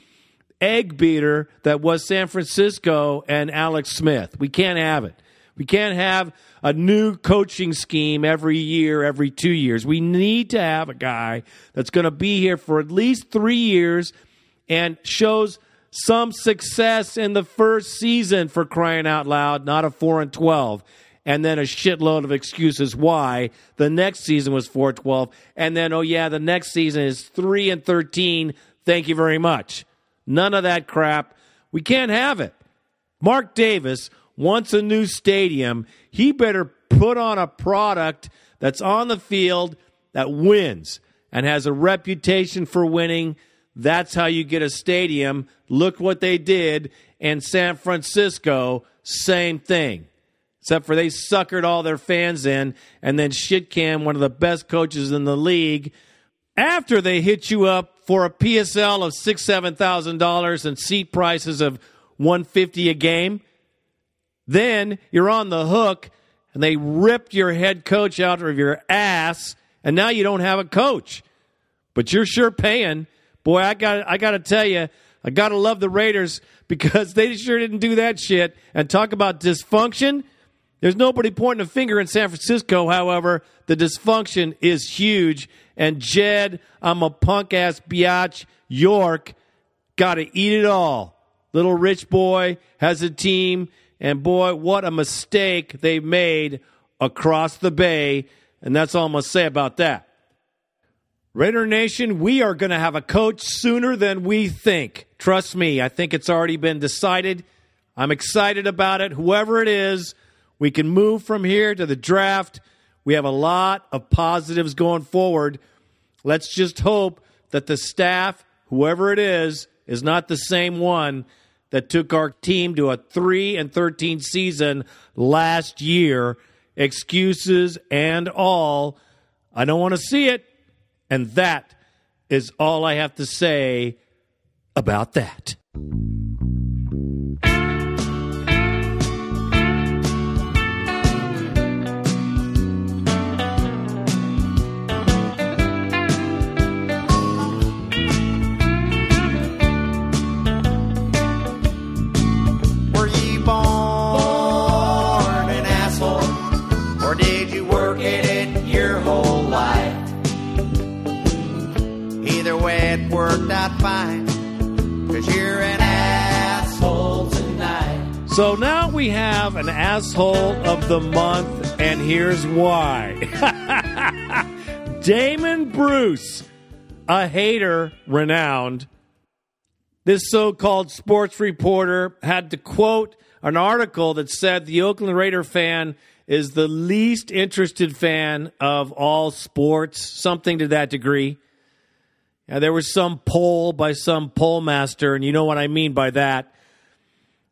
egg beater that was San Francisco and Alex Smith. We can't have it. We can't have a new coaching scheme every year, every two years. We need to have a guy that's going to be here for at least three years and shows – some success in the first season for crying out loud, not a 4 and 12 and then a shitload of excuses why. The next season was 4 12 and then oh yeah the next season is 3 and 13 thank you very much. None of that crap. We can't have it. Mark davis wants a new stadium. He better put on a product that's on the field that wins and has a reputation for winning that's how you get a stadium. Look what they did in San Francisco. Same thing. Except for they suckered all their fans in and then shit cam one of the best coaches in the league after they hit you up for a PSL of six, seven thousand dollars and seat prices of one fifty a game. Then you're on the hook and they ripped your head coach out of your ass, and now you don't have a coach. But you're sure paying boy, I got I got to tell you, I got to love the Raiders because they sure didn't do that shit. And talk about dysfunction. There's nobody pointing a finger in San Francisco. However, the dysfunction is huge. And Jed, I'm a punk ass biatch. York, got to eat it all. Little rich boy has a team, and boy, what a mistake they made across the bay. And that's all I'm going to say about that. Raider Nation, we are going to have a coach sooner than we think. Trust me, I think it's already been decided. I'm excited about it. Whoever it is, we can move from here to the draft. We have a lot of positives going forward. Let's just hope that the staff, whoever it is, is not the same one that took our team to a 3 and 13 season last year. Excuses and all. I don't want to see it. And that is all I have to say about that. Worked out fine. Cause you're an asshole tonight. So now we have an asshole of the month, and here's why. Damon Bruce, a hater renowned. This so called sports reporter had to quote an article that said the Oakland Raider fan is the least interested fan of all sports, something to that degree. Now, there was some poll by some poll master, and you know what I mean by that.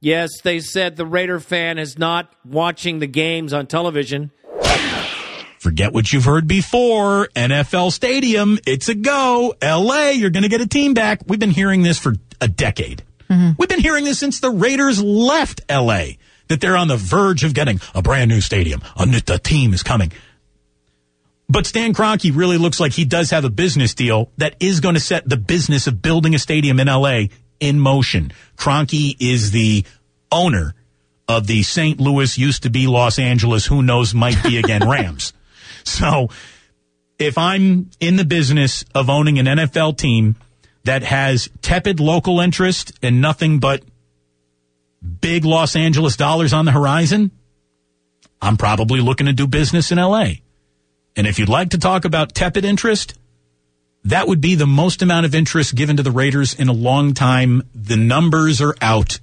Yes, they said the Raider fan is not watching the games on television. Forget what you've heard before. NFL Stadium, it's a go. LA, you're going to get a team back. We've been hearing this for a decade. Mm-hmm. We've been hearing this since the Raiders left LA that they're on the verge of getting a brand new stadium. A new, the team is coming. But Stan Kroenke really looks like he does have a business deal that is going to set the business of building a stadium in LA in motion. Kroenke is the owner of the St. Louis used to be Los Angeles, who knows might be again Rams. So if I'm in the business of owning an NFL team that has tepid local interest and nothing but big Los Angeles dollars on the horizon, I'm probably looking to do business in LA. And if you'd like to talk about tepid interest, that would be the most amount of interest given to the Raiders in a long time. The numbers are out.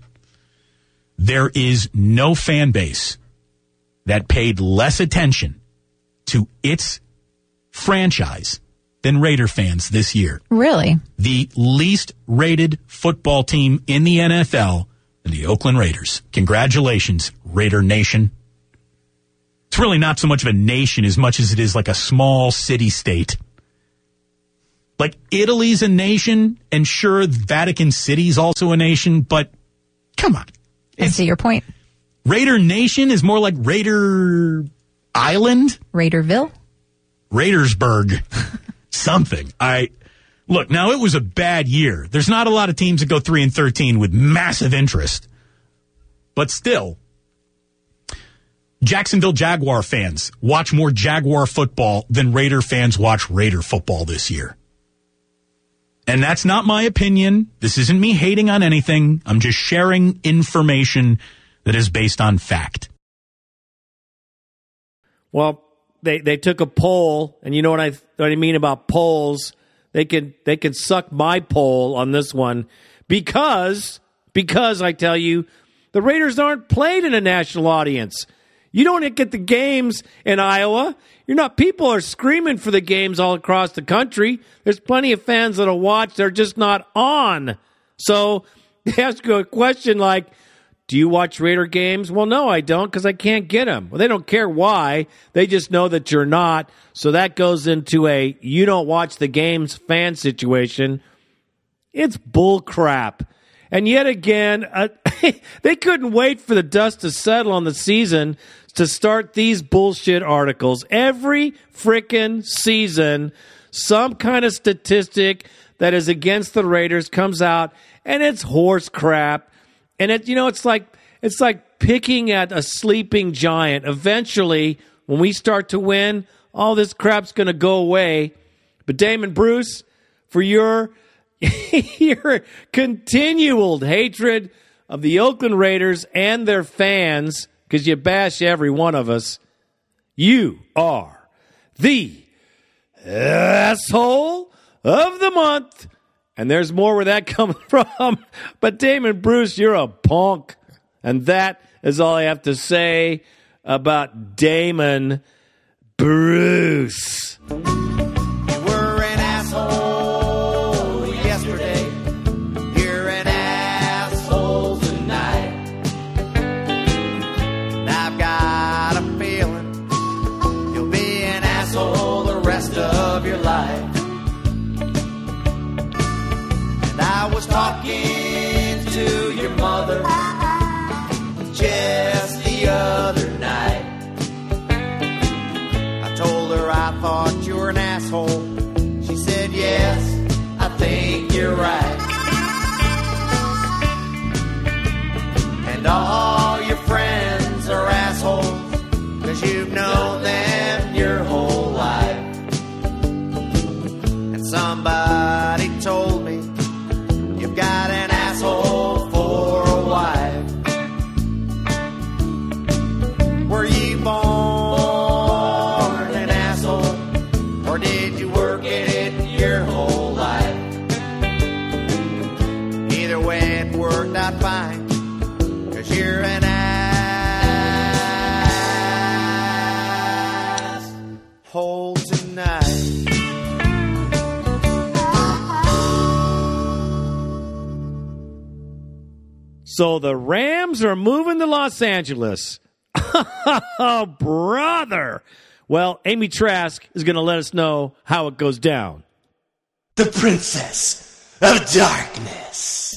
There is no fan base that paid less attention to its franchise than Raider fans this year. Really? The least rated football team in the NFL, the Oakland Raiders. Congratulations, Raider Nation. It's really not so much of a nation as much as it is like a small city state. Like Italy's a nation, and sure, Vatican City's also a nation, but come on. I see your point. Raider Nation is more like Raider Island, Raiderville? Raidersburg, something. I look now. It was a bad year. There's not a lot of teams that go three and thirteen with massive interest, but still, Jacksonville Jaguar fans watch more Jaguar football than Raider fans watch Raider football this year. And that's not my opinion. This isn't me hating on anything. I'm just sharing information that is based on fact. Well, they they took a poll, and you know what I what I mean about polls. They can they could suck my poll on this one because because I tell you, the Raiders aren't played in a national audience. You don't get the games in Iowa. You're not. People are screaming for the games all across the country. There's plenty of fans that'll watch. They're just not on. So they ask you a question like, "Do you watch Raider games?" Well, no, I don't because I can't get them. Well, they don't care why. They just know that you're not. So that goes into a you don't watch the games fan situation. It's bull crap. And yet again, uh, they couldn't wait for the dust to settle on the season to start these bullshit articles. Every frickin' season, some kind of statistic that is against the Raiders comes out, and it's horse crap. And it, you know, it's like it's like picking at a sleeping giant. Eventually, when we start to win, all this crap's going to go away. But Damon Bruce, for your your continual hatred of the Oakland Raiders and their fans, because you bash every one of us, you are the asshole of the month. And there's more where that comes from. But Damon Bruce, you're a punk. And that is all I have to say about Damon Bruce. Thought you were an asshole. She said, Yes, I think you're right. And all So the Rams are moving to Los Angeles. oh, brother. Well, Amy Trask is going to let us know how it goes down. The Princess of Darkness.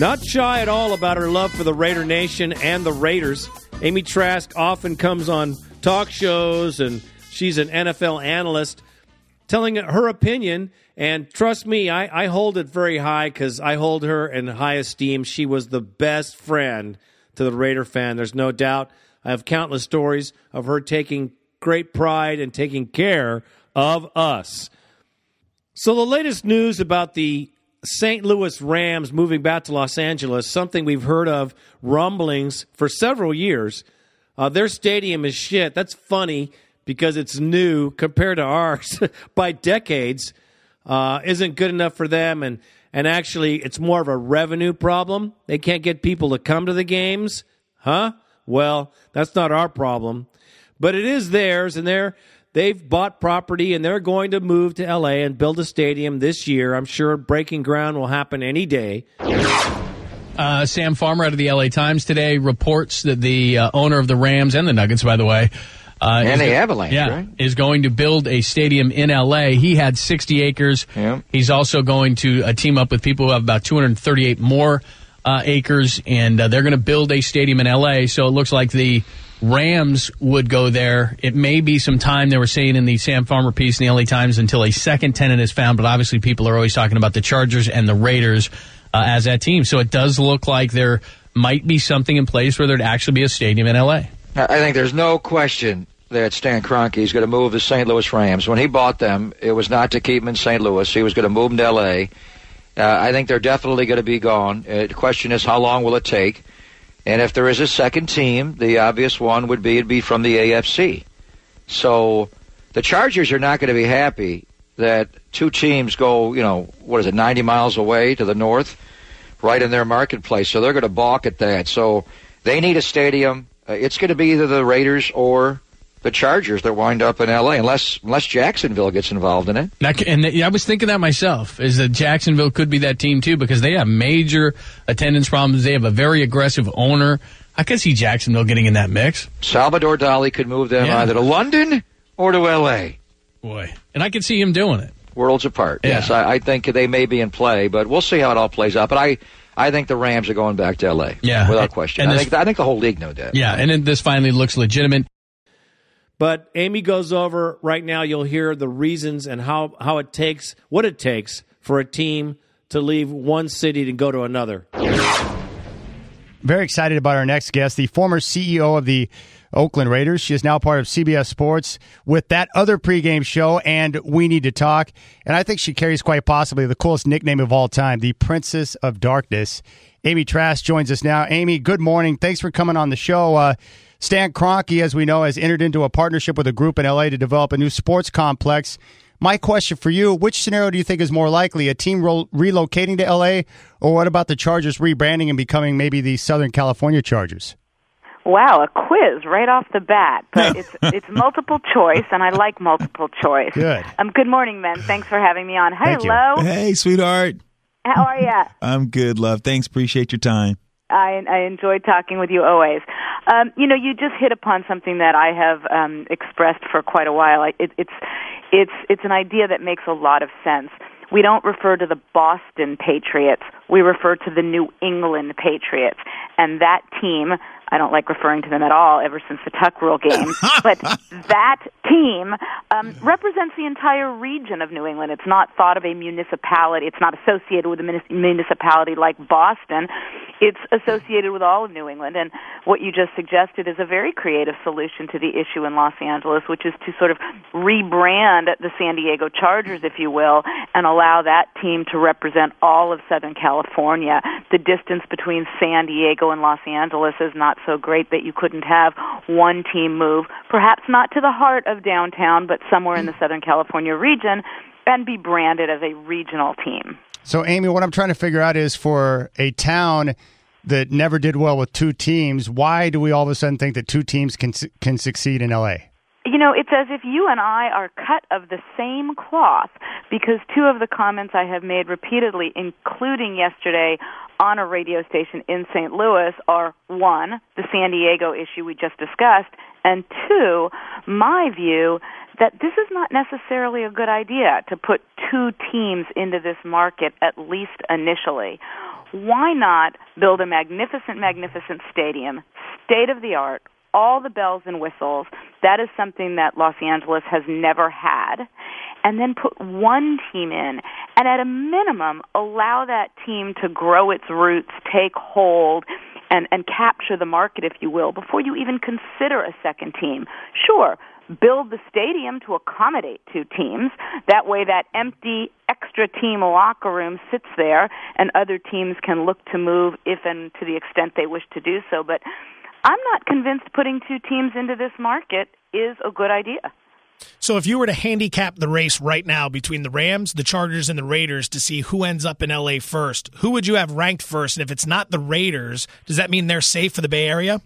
Not shy at all about her love for the Raider Nation and the Raiders. Amy Trask often comes on talk shows and she's an NFL analyst telling her opinion. And trust me, I, I hold it very high because I hold her in high esteem. She was the best friend to the Raider fan. There's no doubt. I have countless stories of her taking great pride and taking care of us. So, the latest news about the St. Louis Rams moving back to Los Angeles, something we've heard of rumblings for several years. Uh, their stadium is shit. That's funny because it's new compared to ours by decades. Uh, isn't good enough for them, and and actually, it's more of a revenue problem. They can't get people to come to the games, huh? Well, that's not our problem, but it is theirs, and they're they've bought property and they're going to move to LA and build a stadium this year. I'm sure breaking ground will happen any day. Uh, Sam Farmer out of the LA Times today reports that the uh, owner of the Rams and the Nuggets, by the way, uh, And is the Avalanche, yeah, right? is going to build a stadium in LA. He had 60 acres. He's also going to uh, team up with people who have about 238 more uh, acres, and uh, they're going to build a stadium in LA. So it looks like the Rams would go there. It may be some time they were saying in the Sam Farmer piece in the LA Times until a second tenant is found. But obviously, people are always talking about the Chargers and the Raiders uh, as that team. So it does look like there might be something in place where there'd actually be a stadium in LA. I think there's no question that Stan Kroenke is going to move the St. Louis Rams. When he bought them, it was not to keep them in St. Louis. He was going to move them to L.A. Uh, I think they're definitely going to be gone. Uh, the question is, how long will it take? And if there is a second team, the obvious one would be it'd be from the AFC. So the Chargers are not going to be happy that two teams go, you know, what is it, 90 miles away to the north, right in their marketplace. So they're going to balk at that. So they need a stadium. Uh, it's going to be either the Raiders or the Chargers that wind up in L.A. unless unless Jacksonville gets involved in it. That, and I was thinking that myself is that Jacksonville could be that team too because they have major attendance problems. They have a very aggressive owner. I could see Jacksonville getting in that mix. Salvador Dali could move them Yeah. either to London or to L.A. Boy, and I could see him doing it. Worlds apart. Yeah. Yes, I, I think they may be in play, but we'll see how it all plays out. But I, I think the Rams are going back to L.A. Yeah. without question. And I this- think I think the whole league know that. Yeah, and then this finally looks legitimate. But Amy goes over right now. You'll hear the reasons and how, how it takes, what it takes for a team to leave one city to go to another. Very excited about our next guest, the former CEO of the Oakland Raiders. She is now part of CBS Sports with that other pregame show, and We Need to Talk. And I think she carries quite possibly the coolest nickname of all time, the Princess of Darkness. Amy Trask joins us now. Amy, good morning. Thanks for coming on the show. Uh, Stan Kroenke, as we know, has entered into a partnership with a group in LA to develop a new sports complex. My question for you, which scenario do you think is more likely? A team ro- relocating to LA, or what about the Chargers rebranding and becoming maybe the Southern California Chargers? Wow, a quiz right off the bat, but it's it's multiple choice, and I like multiple choice. Good. Um, good morning, men. Thanks for having me on. Hello. Hey, sweetheart. How are you? I'm good, love. Thanks. Appreciate your time. I, I enjoyed talking with you always. Um, you know, you just hit upon something that I have um, expressed for quite a while. It, it's it's it's an idea that makes a lot of sense. We don't refer to the Boston Patriots. We refer to the New England Patriots. And that team, I don't like referring to them at all ever since the Tuck Rule game, but that team um, represents the entire region of New England. It's not thought of a municipality. It's not associated with a municipality like Boston. it's associated with all of New England. And what you just suggested is a very creative solution to the issue in Los Angeles, which is to sort of rebrand the San Diego Chargers, if you will, and allow that team to represent all of Southern California. The distance between San Diego and Los Angeles is not so great that you couldn't have one team move, perhaps not to the heart of downtown, but somewhere in the Southern California region, and be branded as a regional team. So, Amy, what I'm trying to figure out is for a town that never did well with two teams, why do we all of a sudden think that two teams can can succeed in LA? You know, it's as if you and I are cut of the same cloth because two of the comments I have made repeatedly, including yesterday on a radio station in St. Louis, are one, the San Diego issue we just discussed, and two, my view that this is not necessarily a good idea to put two teams into this market, at least initially. Why not build a magnificent, magnificent stadium, state of the art, all the bells and whistles? That is something that Los Angeles has never had. And then put one team in, and at a minimum, allow that team to grow its roots, take hold, and, and capture the market, if you will, before you even consider a second team. Sure, build the stadium to accommodate two teams. That way, that empty extra team locker room sits there, and other teams can look to move if and to the extent they wish to do so. But I'm not convinced putting two teams into this market is a good idea. So, if you were to handicap the race right now between the Rams, the Chargers, and the Raiders to see who ends up in LA first, who would you have ranked first? And if it's not the Raiders, does that mean they're safe for the Bay Area?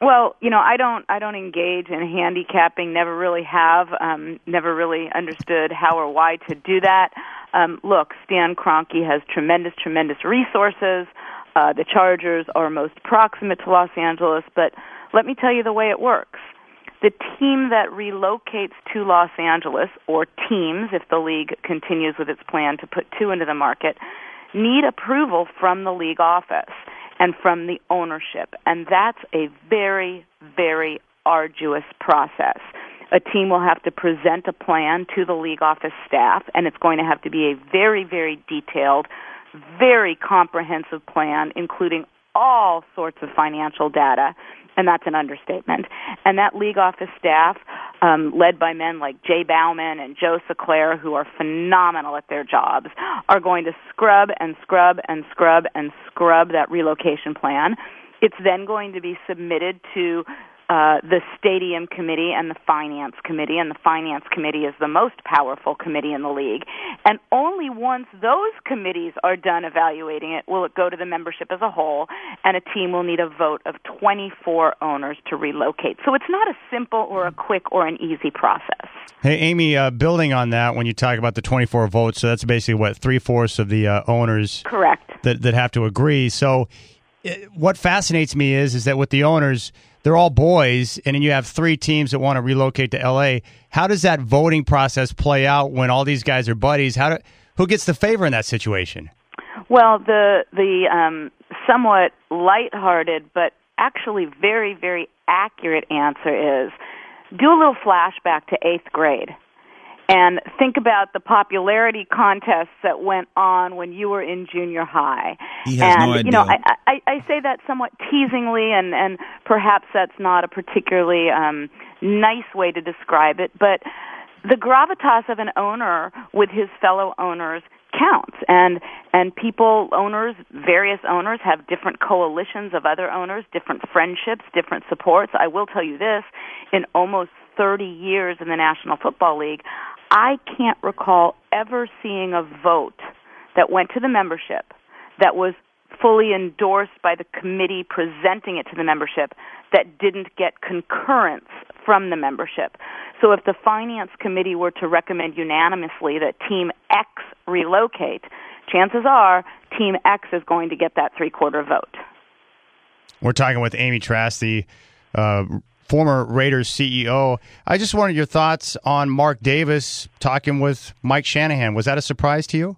Well, you know, I don't I don't engage in handicapping. Never really have. Um, never really understood how or why to do that. Um, look, Stan Kroenke has tremendous, tremendous resources. Uh, the Chargers are most proximate to Los Angeles, but let me tell you the way it works. The team that relocates to Los Angeles, or teams, if the league continues with its plan to put two into the market, need approval from the league office and from the ownership. And that's a very, very arduous process. A team will have to present a plan to the league office staff, and it's going to have to be a very, very detailed, very comprehensive plan, including all sorts of financial data and that's an understatement. And that league office staff, um, led by men like Jay Bauman and Joe Siclare, who are phenomenal at their jobs, are going to scrub and scrub and scrub and scrub that relocation plan. It's then going to be submitted to uh, the stadium committee and the finance committee, and the finance committee is the most powerful committee in the league. And only once those committees are done evaluating it will it go to the membership as a whole, and a team will need a vote of 24 owners to relocate. So it's not a simple or a quick or an easy process. Hey, Amy, uh, building on that, when you talk about the 24 votes, so that's basically what three fourths of the uh, owners correct that that have to agree. So, it, what fascinates me is is that with the owners they're all boys, and then you have three teams that want to relocate to LA. How does that voting process play out when all these guys are buddies? How do, who gets the favor in that situation? Well, the the um, somewhat lighthearted but actually very very accurate answer is do a little flashback to eighth grade and think about the popularity contests that went on when you were in junior high. He has and no idea. you know, I, I, I say that somewhat teasingly, and and perhaps that's not a particularly um, nice way to describe it, but the gravitas of an owner with his fellow owners counts and and people owners various owners have different coalitions of other owners different friendships different supports i will tell you this in almost 30 years in the national football league I can't recall ever seeing a vote that went to the membership that was fully endorsed by the committee presenting it to the membership that didn't get concurrence from the membership. So if the finance committee were to recommend unanimously that team X relocate, chances are team X is going to get that three quarter vote. We're talking with Amy Trask, the uh, former Raiders CEO. I just wanted your thoughts on Mark Davis talking with Mike Shanahan. Was that a surprise to you?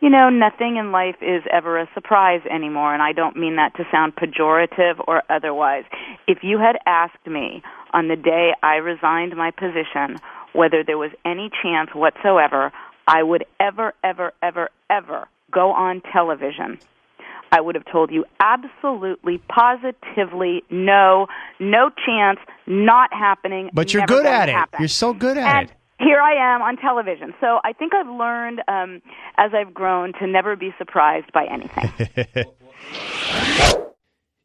You know, nothing in life is ever a surprise anymore, and I don't mean that to sound pejorative or otherwise. If you had asked me on the day I resigned my position whether there was any chance whatsoever I would ever, ever, ever, ever go on television I would have told you absolutely, positively, no, no chance, not happening. But you're good at it. happen. You're so good at And it. here I am on television. So I think I've learned um, as I've grown to never be surprised by anything.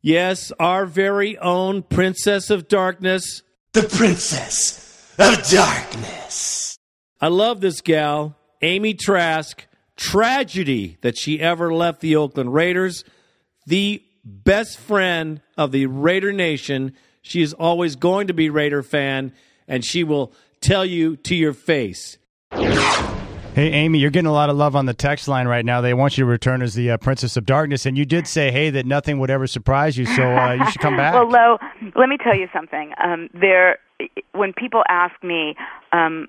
Yes, our very own Princess of Darkness. The Princess of Darkness. I love this gal, Amy Trask. Tragedy that she ever left the Oakland Raiders. The best friend of the Raider Nation. She is always going to be Raider fan, and she will tell you to your face. Hey, Amy, you're getting a lot of love on the text line right now. They want you to return as the uh, Princess of Darkness, and you did say, "Hey, that nothing would ever surprise you." So uh, you should come back. Well, Lo, let me tell you something. Um, there, when people ask me um,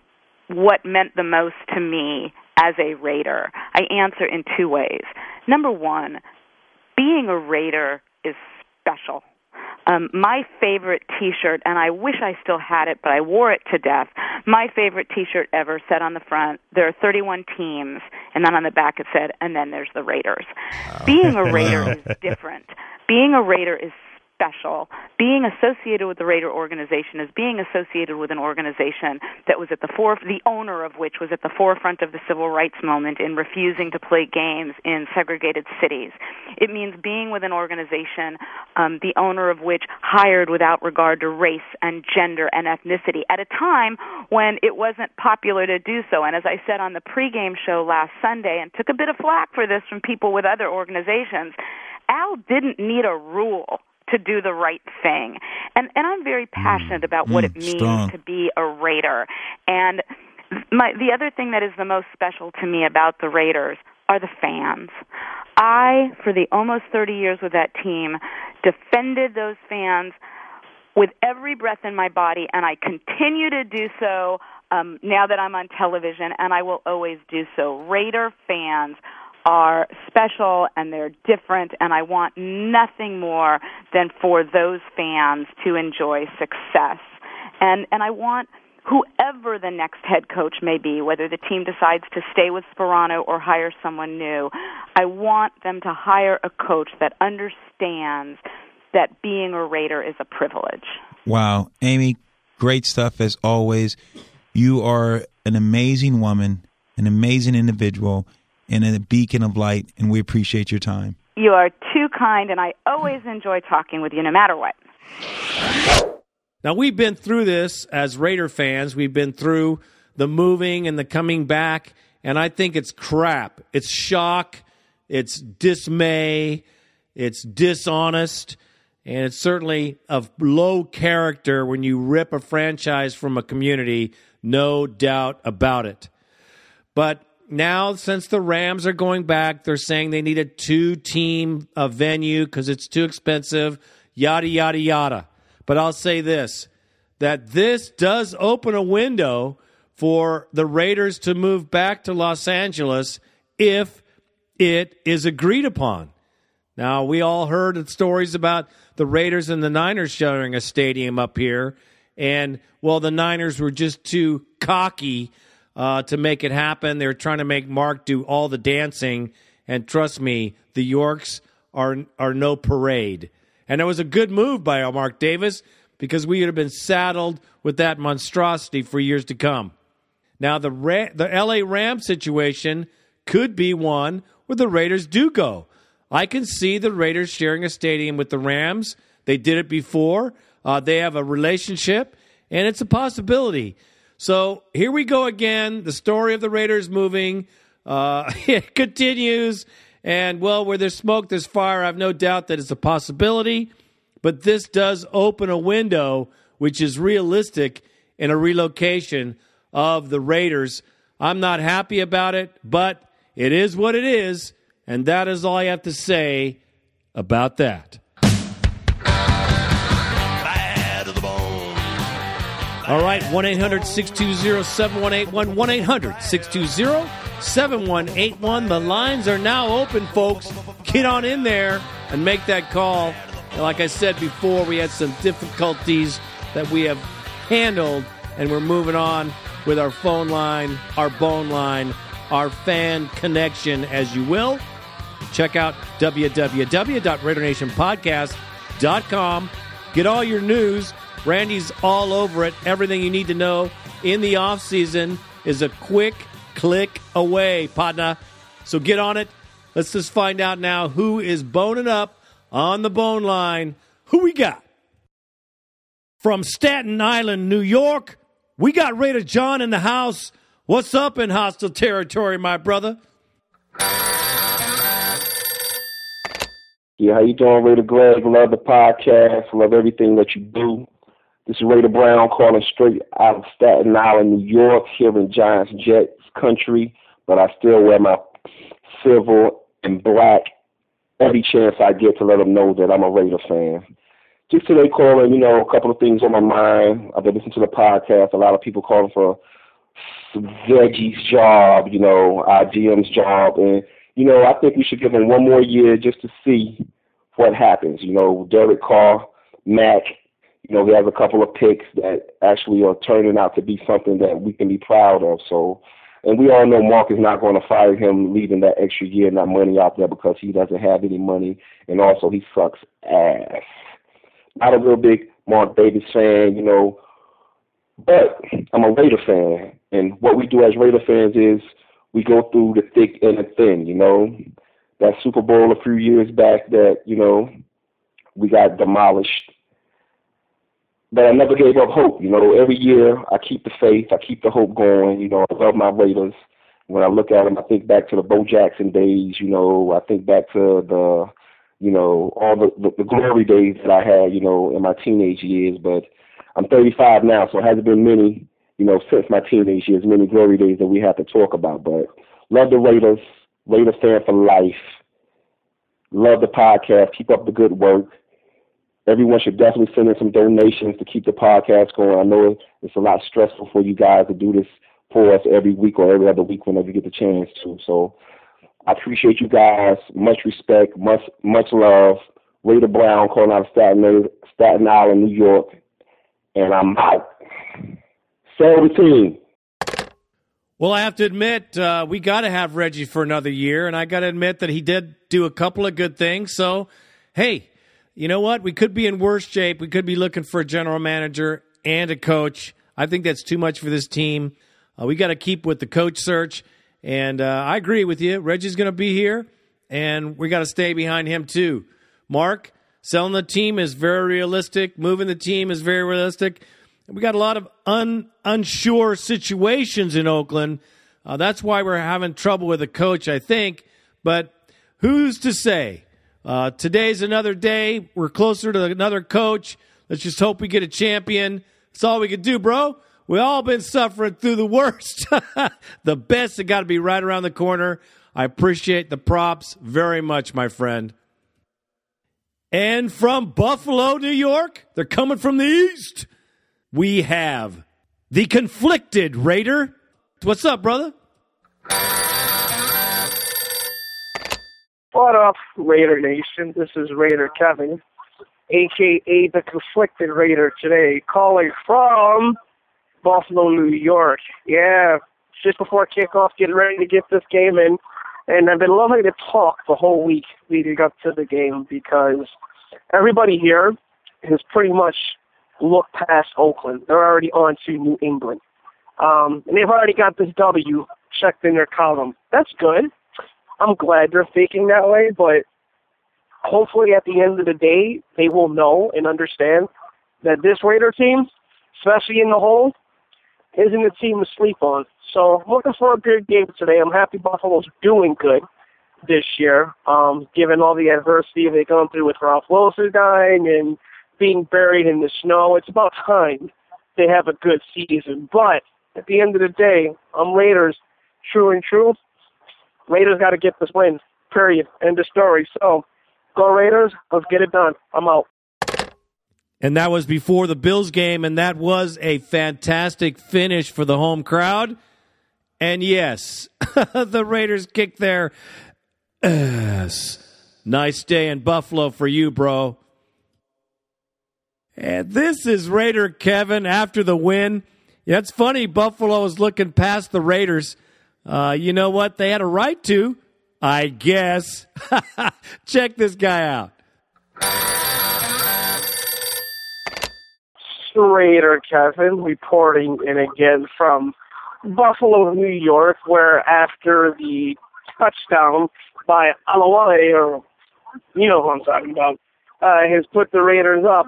what meant the most to me as a Raider, I answer in two ways. Number one, being a Raider is special. Um, my favorite T-shirt, and I wish I still had it, but I wore it to death. My favorite T-shirt ever said on the front, "There are 31 teams," and then on the back it said, "And then there's the Raiders." Being a Raider is different. Being a Raider is special. Being associated with the Raider organization is being associated with an organization that was at the fore, the owner of which was at the forefront of the civil rights moment in refusing to play games in segregated cities. It means being with an organization, um, the owner of which hired without regard to race and gender and ethnicity at a time when it wasn't popular to do so. And as I said on the pregame show last Sunday, and took a bit of flack for this from people with other organizations, Al didn't need a rule to do the right thing. And and I'm very passionate about what it means strong. to be a Raider. And my the other thing that is the most special to me about the Raiders are the fans. I, for the almost 30 years with that team, defended those fans with every breath in my body, and I continue to do so um, now that I'm on television, and I will always do so. Raider fans are special and they're different, and I want nothing more than for those fans to enjoy success. And and I want whoever the next head coach may be, whether the team decides to stay with Sparano or hire someone new, I want them to hire a coach that understands that being a Raider is a privilege. Wow, Amy, great stuff as always. You are an amazing woman, an amazing individual, and a beacon of light, and we appreciate your time. You are too kind, and I always enjoy talking with you no matter what. Now, we've been through this as Raider fans. We've been through the moving and the coming back, and I think it's crap. It's shock, it's dismay, it's dishonest, and it's certainly of low character when you rip a franchise from a community, no doubt about it. But now, since the Rams are going back, they're saying they need a two team uh, venue because it's too expensive, yada, yada, yada. But I'll say this that this does open a window for the Raiders to move back to Los Angeles if it is agreed upon. Now, we all heard stories about the Raiders and the Niners sharing a stadium up here. And, well, the Niners were just too cocky uh, to make it happen. They're trying to make Mark do all the dancing. And trust me, the Yorks are, are no parade. And it was a good move by Mark Davis because we would have been saddled with that monstrosity for years to come. Now, the, Ra- the LA Rams situation could be one where the Raiders do go. I can see the Raiders sharing a stadium with the Rams. They did it before. Uh, they have a relationship, and it's a possibility. So here we go again. The story of the Raiders moving uh, it continues. And, well, where there's smoke, there's fire. I have no doubt that it's a possibility. But this does open a window, which is realistic in a relocation of the Raiders. I'm not happy about it, but it is what it is. And that is all I have to say about that. All right, 1 800 620 7181. 1 800 620 7181. The lines are now open, folks. Get on in there and make that call. And like I said before, we had some difficulties that we have handled, and we're moving on with our phone line, our bone line, our fan connection, as you will. Check out www.RaiderNationPodcast.com. Get all your news. Randy's all over it. Everything you need to know in the off season is a quick click away, partner. So get on it. Let's just find out now who is boning up on the bone line. Who we got? From Staten Island, New York, we got Raider John in the house. What's up in hostile territory, my brother? Yeah, how you doing, Raider Greg? Love the podcast. Love everything that you do. This is Raider Brown calling straight out of Staten Island, New York, here in Giants Jets country, but I still wear my silver and black every chance I get to let them know that I'm a Raider fan. Just today calling, you know, a couple of things on my mind. I've been listening to the podcast. A lot of people calling for Reggie's job, you know, our GM's job. And, you know, I think we should give him one more year just to see what happens. You know, Derek Carr, Mac, you know, he has a couple of picks that actually are turning out to be something that we can be proud of. So, and we all know Mark is not going to fire him leaving that extra year and that money out there because he doesn't have any money, and also he sucks ass. Not a real big Mark Davis fan, you know, but I'm a Raider fan, and what we do as Raider fans is we go through the thick and the thin. You know, that Super Bowl a few years back that you know we got demolished but I never gave up hope. You know, every year I keep the faith, I keep the hope going. You know, I love my Raiders. When I look at them, I think back to the Bo Jackson days. You know, I think back to the, you know, all the, the the glory days that I had. You know, in my teenage years. But I'm 35 now, so it hasn't been many, you know, since my teenage years, many glory days that we have to talk about. But love the Raiders, Raider fan for life. Love the podcast. Keep up the good work everyone should definitely send in some donations to keep the podcast going. I know it's a lot stressful for you guys to do this for us every week or every other week whenever you get the chance to. So I appreciate you guys. Much respect, much much love. Raider Brown calling out of Staten, Staten Island, New York, and I'm out. Sell the team. Well, I have to admit, uh, we got to have Reggie for another year, and I got to admit that he did do a couple of good things. So, hey, you know what? We could be in worse shape. We could be looking for a general manager and a coach. I think that's too much for this team. Uh, we got to keep with the coach search. And uh, I agree with you. Reggie's going to be here, and we got to stay behind him too. Mark, selling the team is very realistic. Moving the team is very realistic. We got a lot of un, unsure situations in Oakland. Uh, that's why we're having trouble with a coach, I think. But who's to say? Uh, today's another day. We're closer to another coach. Let's just hope we get a champion. That's all we can do, bro. We all been suffering through the worst. the best has got to be right around the corner. I appreciate the props very much, my friend. And from Buffalo, New York, they're coming from the east. We have the conflicted Raider. What's up, brother? What up, Raider Nation? This is Raider Kevin, aka the Conflicted Raider today, calling from Buffalo, New York. Yeah, just before kickoff, getting ready to get this game in. And I've been loving to talk the whole week leading up to the game because everybody here has pretty much looked past Oakland. They're already on to New England. Um, and they've already got this W checked in their column. That's good. I'm glad they're thinking that way, but hopefully at the end of the day, they will know and understand that this Raider team, especially in the hole, isn't a team to sleep on. So looking for a good game today. I'm happy Buffalo's doing good this year, um, given all the adversity they've gone through with Ralph Wilson dying and being buried in the snow. It's about time they have a good season. But at the end of the day, I'm Raiders, true and true. Raiders got to get this win. Period. End of story. So, go Raiders. Let's get it done. I'm out. And that was before the Bills game, and that was a fantastic finish for the home crowd. And yes, the Raiders kicked their ass. Nice day in Buffalo for you, bro. And this is Raider Kevin after the win. Yeah, it's funny. Buffalo is looking past the Raiders. Uh, you know what? They had a right to. I guess. Check this guy out. Raider Kevin reporting in again from Buffalo, New York, where after the touchdown by Alawale, or you know who I'm talking about, uh, has put the Raiders up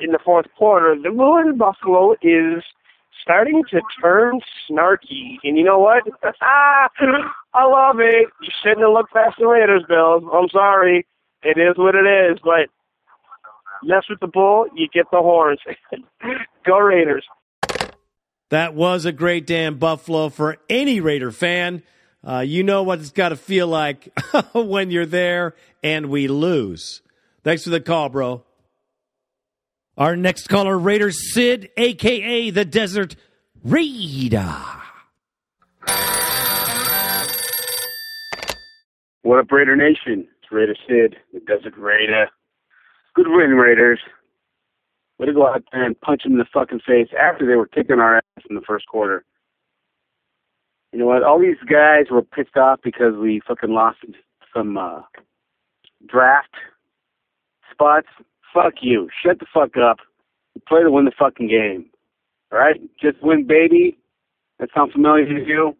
in the fourth quarter. The mood in Buffalo is starting to turn snarky. And you know what? I love it. You shouldn't have looked past the Raiders, Bill. I'm sorry. It is what it is. But mess with the bull, you get the horns. Go Raiders. That was a great day in Buffalo for any Raider fan. Uh, you know what it's got to feel like when you're there and we lose. Thanks for the call, bro. Our next caller, Raider Sid, aka the Desert Raider. What up, Raider Nation? It's Raider Sid, the Desert Raider. Good win, Raiders. Way to go out there and punch them in the fucking face after they were kicking our ass in the first quarter. You know what? All these guys were pissed off because we fucking lost some uh, draft spots. Fuck you. Shut the fuck up. Play to win the fucking game. All right? Just win, baby. That sounds familiar to you?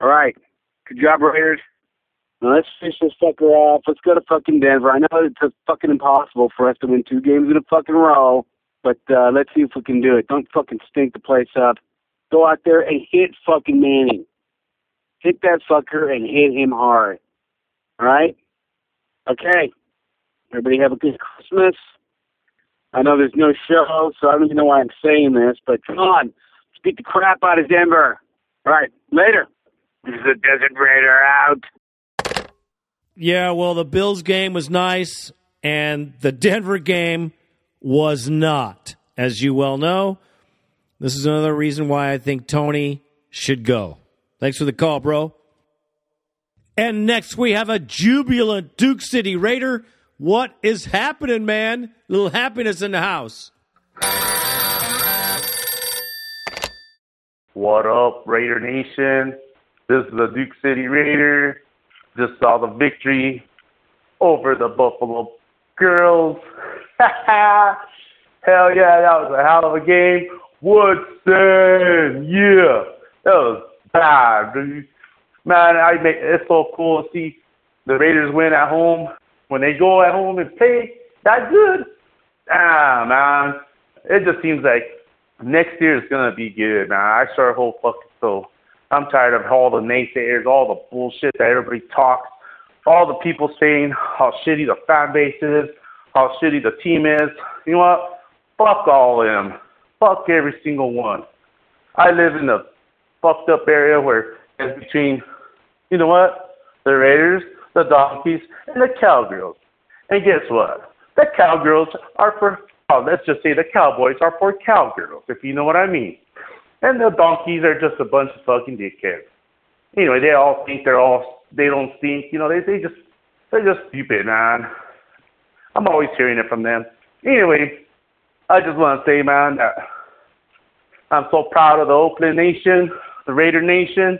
All right. Good job, Raiders. Now let's finish this fucker off. Let's go to fucking Denver. I know it's fucking impossible for us to win two games in a fucking row, but uh, let's see if we can do it. Don't fucking stink the place up. Go out there and hit fucking Manning. Hit that fucker and hit him hard. All right? Okay. Everybody have a good Christmas. I know there's no show, so I don't even know why I'm saying this, but come on. Let's beat the crap out of Denver. All right. Later. This is the Desert Raider out. Yeah, well, the Bills game was nice, and the Denver game was not. As you well know, this is another reason why I think Tony should go. Thanks for the call, bro. And next we have a jubilant Duke City Raider. What is happening, man? little happiness in the house. What up, Raider Nation? This is the Duke City Raider. Just saw the victory over the Buffalo Girls. Hell yeah, that was a hell of a game. Woodson, yeah, that was bad, dude. Man, I make it's so cool to see the Raiders win at home. When they go at home and play that good, ah man, it just seems like next year is gonna be good, man. I sure hope fucking so. I'm tired of all the naysayers, all the bullshit that everybody talks, all the people saying how shitty the fan base is, how shitty the team is. You know what? Fuck all of them. Fuck every single one. I live in a fucked up area where it's between, you know what? The Raiders, the Donkeys, and the Cowgirls. And guess what? The Cowgirls are for, oh, let's just say the Cowboys are for Cowgirls, if you know what I mean. And the donkeys are just a bunch of fucking dickheads. Anyway, they all think they're all they don't think, You know, they they just they're just stupid, man. I'm always hearing it from them. Anyway, I just want to say, man, that I'm so proud of the Oakland Nation, the Raider Nation.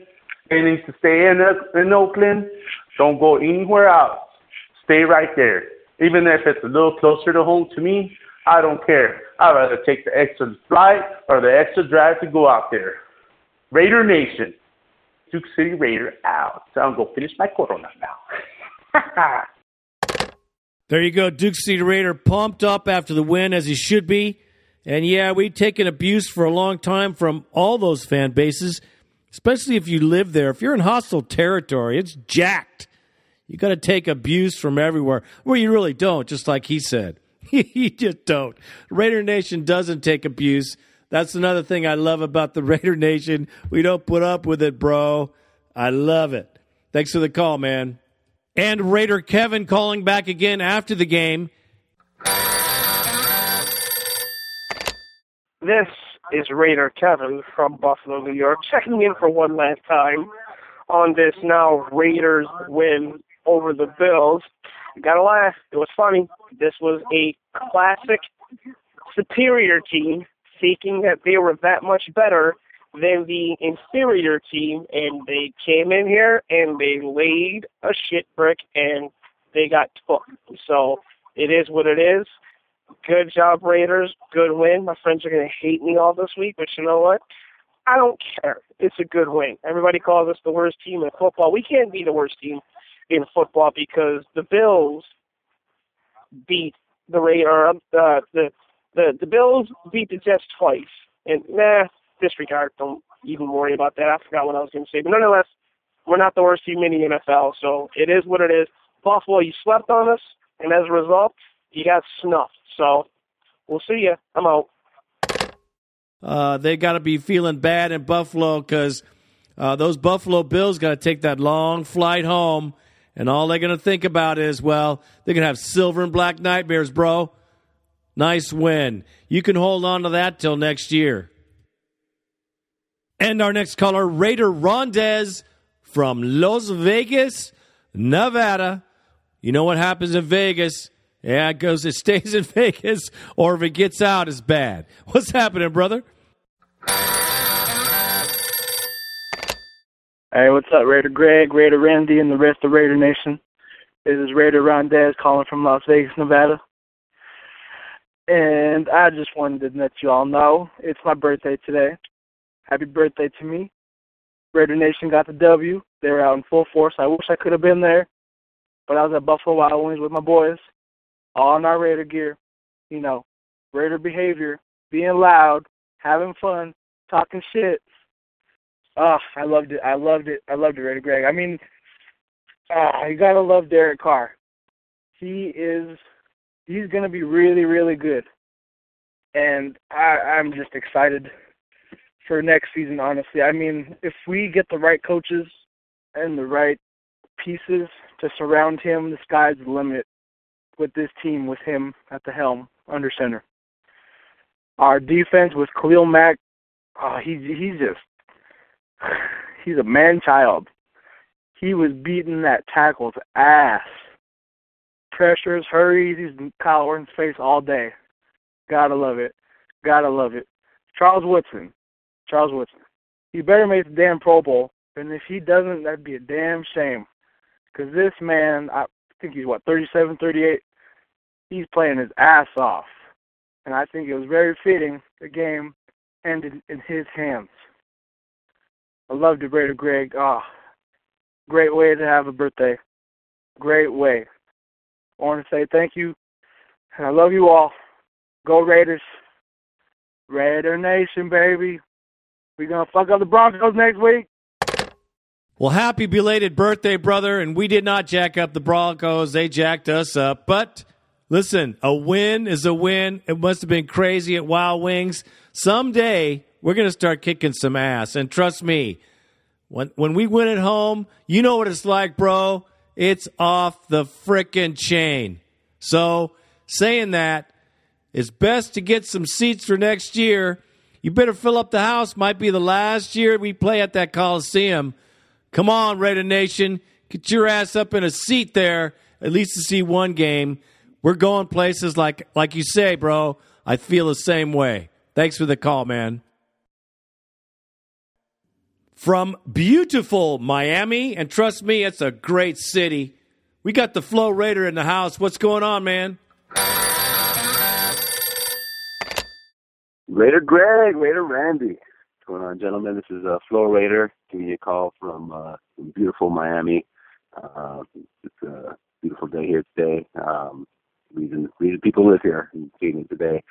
Need to stay in in Oakland. Don't go anywhere else. Stay right there. Even if it's a little closer to home to me, I don't care. I'd rather take the extra flight or the extra drive to go out there. Raider Nation. Duke City Raider out. So I'm going to finish my Corona now. There you go. Duke City Raider pumped up after the win, as he should be. And yeah, we've taken abuse for a long time from all those fan bases, especially if you live there. If you're in hostile territory, it's jacked. You got to take abuse from everywhere. Well, you really don't, just like he said. you just don't. Raider Nation doesn't take abuse. That's another thing I love about the Raider Nation. We don't put up with it, bro. I love it. Thanks for the call, man. And Raider Kevin calling back again after the game. This is Raider Kevin from Buffalo, New York, checking in for one last time on this now Raiders win over the Bills. gotta laugh. It was funny. This was a classic superior team thinking that they were that much better than the inferior team, and they came in here and they laid a shit brick and they got took. So it is what it is. Good job, Raiders. Good win. My friends are going to hate me all this week, but you know what? I don't care. It's a good win. Everybody calls us the worst team in football. We can't be the worst team in football because the Bills beat the Ra- or uh, the the the Bills beat the Jets twice. And nah, disregard. Don't even worry about that. I forgot what I was going to say. But nonetheless, we're not the worst team in the NFL, so it is what it is. Buffalo, you slept on us, and as a result, you got snuffed. So we'll see you. I'm out. Uh, they got to be feeling bad in Buffalo because uh, those Buffalo Bills got to take that long flight home, and all they're going to think about is, well, they're going to have silver and black nightmares, bro. Nice win. You can hold on to that till next year. And our next caller, Raider Rondez from Las Vegas, Nevada. You know what happens in Vegas? Yeah, it goes, it stays in Vegas, or if it gets out, it's bad. What's happening, brother? Hey, what's up, Raider Greg, Raider Randy, and the rest of Raider Nation? This is Raider Rondez calling from Las Vegas, Nevada. And I just wanted to let you all know it's my birthday today. Happy birthday to me. Raider Nation got the W. They were out in full force. I wish I could have been there, but I was at Buffalo Wild Wings with my boys, all in our Raider gear. You know, Raider behavior, being loud, having fun, talking shit. Oh, I loved it. I loved it. I loved it, Raider Greg. I mean, uh, you gotta love Derek Carr. He is, he's gonna be really, really good, and I, I'm just excited for next season. Honestly, I mean, if we get the right coaches and the right pieces to surround him, the sky's the limit with this team with him at the helm under center. Our defense with Khalil Mack, ah, oh, he's he's just he's a man child. He was beating that tackle's ass. Pressures, hurries, he's Kyle Orton's face all day. Gotta love it. Gotta love it. Charles Woodson. Charles Woodson. He better make the damn Pro Bowl. And if he doesn't, that'd be a damn shame. Because this man, I think he's what, 37, 38? He's playing his ass off. And I think it was very fitting the game ended in his hands. I love the Raider Greg. Oh, great way to have a birthday. Great way. I want to say thank you. And I love you all. Go Raiders. Raider Nation, baby. We're going to fuck up the Broncos next week. Well, happy belated birthday, brother. And we did not jack up the Broncos. They jacked us up. But listen, a win is a win. It must have been crazy at Wild Wings. Someday, we're going to start kicking some ass. And trust me, when, when we win at home, you know what it's like, bro. It's off the frickin' chain. So, saying that, it's best to get some seats for next year. You better fill up the house. Might be the last year we play at that Coliseum. Come on, Raider Nation. Get your ass up in a seat there, at least to see one game. We're going places like like you say, bro. I feel the same way. Thanks for the call, man. From beautiful Miami, and trust me, it's a great city. We got the Flow Raider in the house. What's going on, man? Raider Greg, Raider Randy. Going on, gentlemen? This is uh, Flo Raider giving you a call from, uh, from beautiful Miami. Uh, it's a beautiful day here today. Um, reason, reason people live here in it today.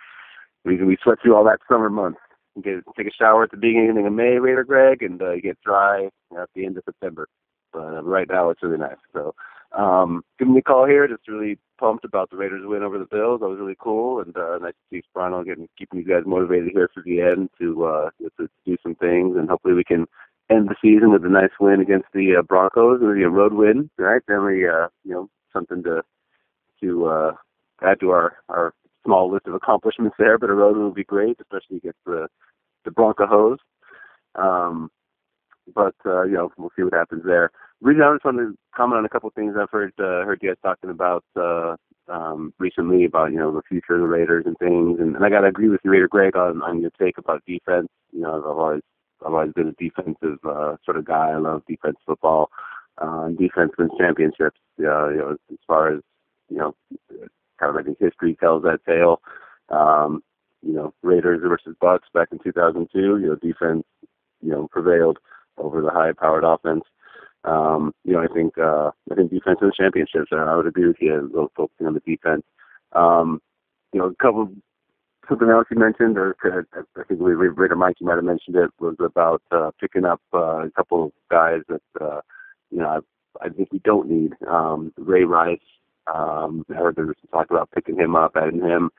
Reason we sweat through all that summer months. You get take a shower at the beginning of May, Raider Greg, and uh, you get dry at the end of September. But uh, right now it's really nice. So um, giving me a call here. Just really pumped about the Raiders win over the Bills. That was really cool, and uh, nice to see Sparano getting keeping you guys motivated here for the end to uh, to do some things, and hopefully we can end the season with a nice win against the uh, Broncos, or a road win, right? Then we, uh, you know, something to to uh, add to our our small list of accomplishments there. But a road win would be great, especially against the the Broncos. Um, but uh, you know, we'll see what happens there. Really, I just wanted to comment on a couple of things I've heard uh, heard you guys talking about uh, um, recently about you know the future of the Raiders and things. And, and I got to agree with you, Raider Greg, on on your take about defense. You know, I've always I've always been a defensive uh, sort of guy. I love defense football. Uh, defense wins championships. Uh, you know, as far as you know, kind of I think history tells that tale. Um, you know, Raiders versus Bucks back in 2002. You know, defense, you know, prevailed over the high-powered offense. Um, you know, I think uh, I think defense wins championships. I would agree with you. Focusing on the defense. Um, you know, a couple something else you mentioned, or I think we Raider Mike, you might have mentioned it, was about uh, picking up uh, a couple of guys that uh, you know I, I think we don't need. Um, Ray Rice, um, I heard there was some talk about picking him up, adding him.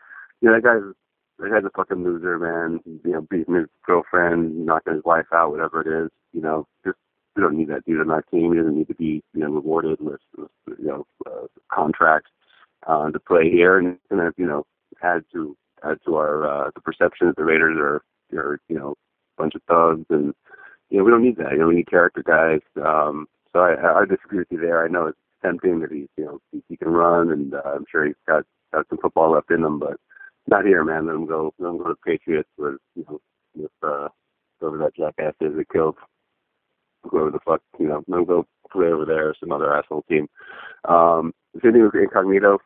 You know, that guy's that guy's a fucking loser, man. You know, beating his girlfriend, knocking his wife out, whatever it is. You know, just we don't need that dude on our team. He doesn't need to be you know rewarded with, with you know uh, contracts uh, to play here, and it's gonna you know add to add to our uh, the perception that the Raiders are are you know a bunch of thugs, and you know we don't need that. You know we need character guys. Um, so I, I disagree with you there. I know it's tempting that he's you know he, he can run, and uh, I'm sure he's got got some football left in him, but not here, man. Let him go. Let him go to Patriots with you know with uh, whoever that jackass is that killed whoever the fuck you know. Go play over there, some other asshole team. Um, same thing with Incognito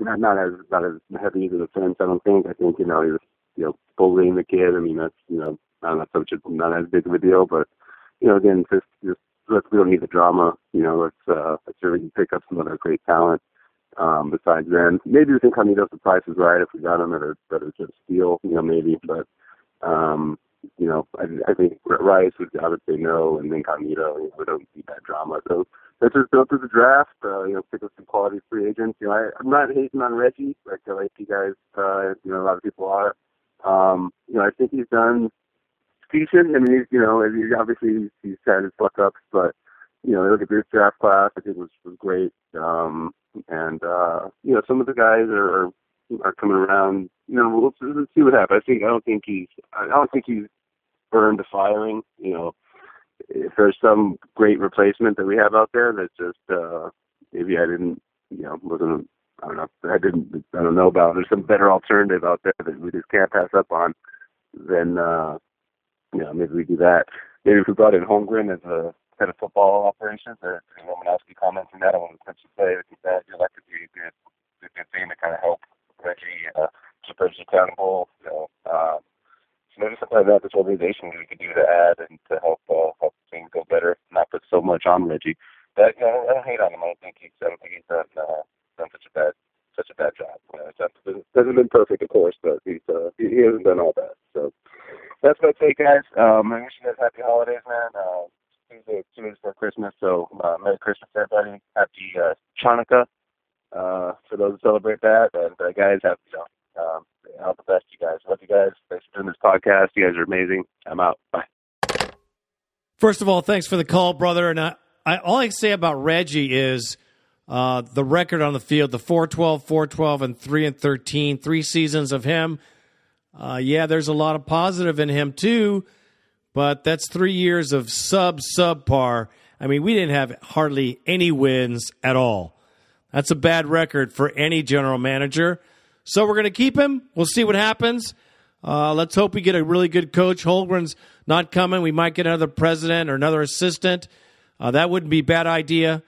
not not as not as heavy as a defense. I don't think. I think you know he was you know bullying the kid. I mean that's you know not not such a not as big of a deal, but you know again just just let's we don't need the drama. You know let's uh let's sure we can pick up some other great talent. Um, besides then, maybe can come the price is right if we got them at a at a steal. You know maybe, but um you know, I, I think Rice would I would say no, and Incognito, you know, we don't need that drama. So let's just go through the draft. Uh, you know, pick up some quality free agents. You know, I, I'm not hating on Reggie like I like you guys. Uh, you know, a lot of people are. Um, you know, I think he's done decent. I mean, he's, you know, he, obviously he's, he's had his fuck ups, but you know, look at this draft class. I think was was great. Um, and uh, you know, some of the guys are. are are coming around. You know, we'll, let's see what happens. I think I don't think he's I don't think he's burned to firing. You know, if there's some great replacement that we have out there that's just uh maybe I didn't you know wasn't I don't know I didn't I don't know about there's some better alternative out there that we just can't pass up on then uh you know maybe we do that maybe if we brought in Holmgren as a head of football operations or Romanowski comments on that touch the play I think that you know, that could be a good a good thing to kind of help Reggie uh, keep Reggie accountable you know uh, so maybe something like that this organization we could do to add and to help uh, help team go better, not put so much on Reggie. But you know, I don't hate on him. I don't think he's I don't think he's done uh, done such a bad such a bad job. You it hasn't been perfect, of course, but he's uh, he, he hasn't done all bad. So that's my take, guys. Um, I wish you guys happy holidays, man. Uh, Tuesday, two days Christmas, so uh, Merry Christmas, everybody. Happy uh, Chanukah uh, for those who celebrate that, and uh, guys, have you know, um, all the best, you guys. Love you guys. Thanks for doing this podcast. You guys are amazing. I'm out. Bye. First of all, thanks for the call, brother. And I, I all I say about Reggie is uh, the record on the field: the 412, 412, and three and 13. Three seasons of him. Uh, yeah, there's a lot of positive in him too, but that's three years of sub subpar. I mean, we didn't have hardly any wins at all. That's a bad record for any general manager. So we're going to keep him. We'll see what happens. Uh, let's hope we get a really good coach. Holmgren's not coming. We might get another president or another assistant. Uh, that wouldn't be a bad idea.